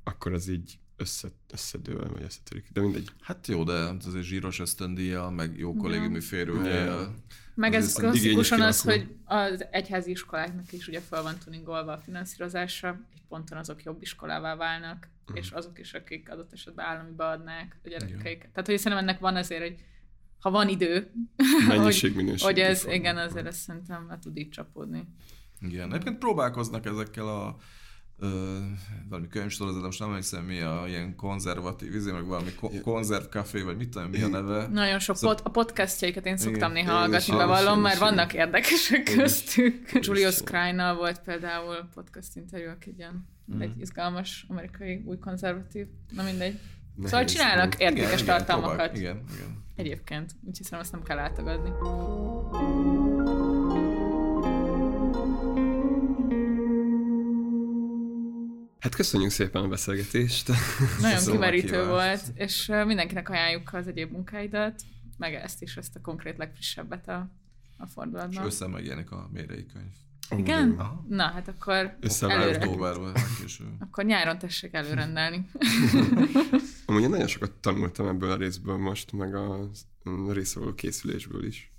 akkor az így össze, összedől, vagy összetörik. De mindegy. Hát jó, de azért zsíros ösztöndíja, meg jó kollégiumi férőhelye. Meg ez klasszikusan az, hogy az egyházi iskoláknak is ugye fel van tuningolva a finanszírozásra, egy ponton azok jobb iskolává válnak, uh-huh. és azok is, akik adott esetben államiba adnák a gyerekeiket. Tehát, hogy szerintem ennek van azért egy ha van idő, Mennyiség, hogy, hogy ez, igen, azért ezt szerintem le tud így csapódni. Igen, egyébként próbálkoznak ezekkel a ö, valami könyvsorozat, most nem emlékszem mi a ilyen konzervatív, izé, meg valami ko- konzervkafé, vagy mit tudom, mi a neve. Nagyon sok szóval... pod, a podcastjaikat én szoktam néha hallgatni, bevallom, mert vannak érdekesek köztük. Julius Krajnal volt például podcast interjú, aki ilyen mm. egy izgalmas amerikai új konzervatív, na mindegy. Nehéz. Szóval csinálnak érdekes igen, tartalmakat. Igen, igen, igen. Egyébként, úgyhogy szerintem ezt nem kell átagadni. Hát köszönjük szépen a beszélgetést. Nagyon kimerítő volt, és mindenkinek ajánljuk az egyéb munkáidat, meg ezt is, ezt a konkrét legfrissebbet a, a fordulatban. És össze megjelenik a mérei könyv. Igen? Aha. Na, hát akkor előre. Akkor nyáron tessék előrendelni. Amúgy én nagyon sokat tanultam ebből a részből most, meg a részvaló készülésből is.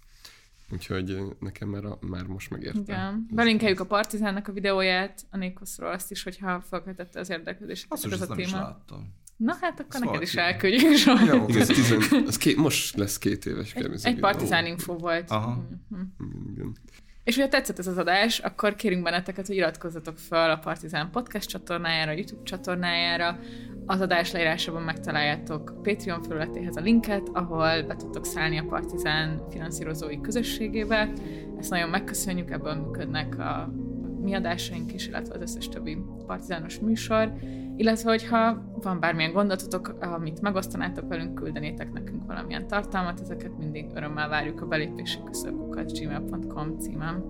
Úgyhogy nekem már, a, már most megértem. Igen. Belinkeljük a Partizánnak a videóját, a Nékoszról azt is, hogyha felkeltette az érdeklődést. Azt ez a téma. Is láttam. Na hát akkor Ezt neked is elküldjük. Jó, ez tizen, ez két, most lesz két éves. Egy, egy Partizán info volt. Aha. Mm-hmm. Igen. És hogyha tetszett ez az adás, akkor kérünk benneteket, hogy iratkozzatok fel a Partizán Podcast csatornájára, YouTube csatornájára. Az adás leírásában megtaláljátok Patreon felületéhez a linket, ahol be tudtok szállni a Partizán finanszírozói közösségébe. Ezt nagyon megköszönjük, ebből működnek a mi adásaink is, illetve az összes többi partizános műsor, illetve hogyha van bármilyen gondototok, amit megosztanátok velünk, küldenétek nekünk valamilyen tartalmat, ezeket mindig örömmel várjuk a belépési küszöbukat gmail.com címem.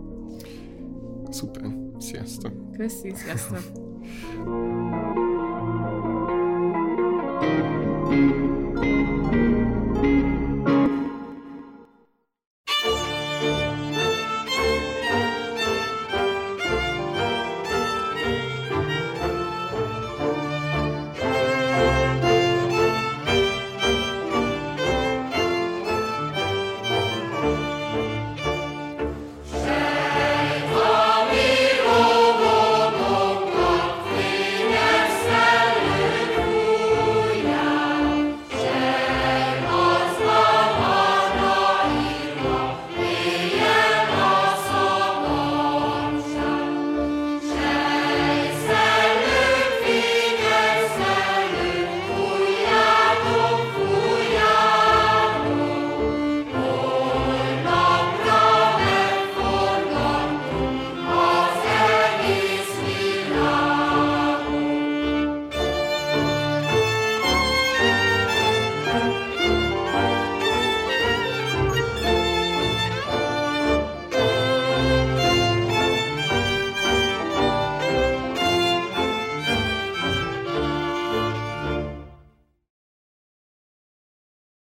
Szuper, sziasztok! Köszi, sziasztok!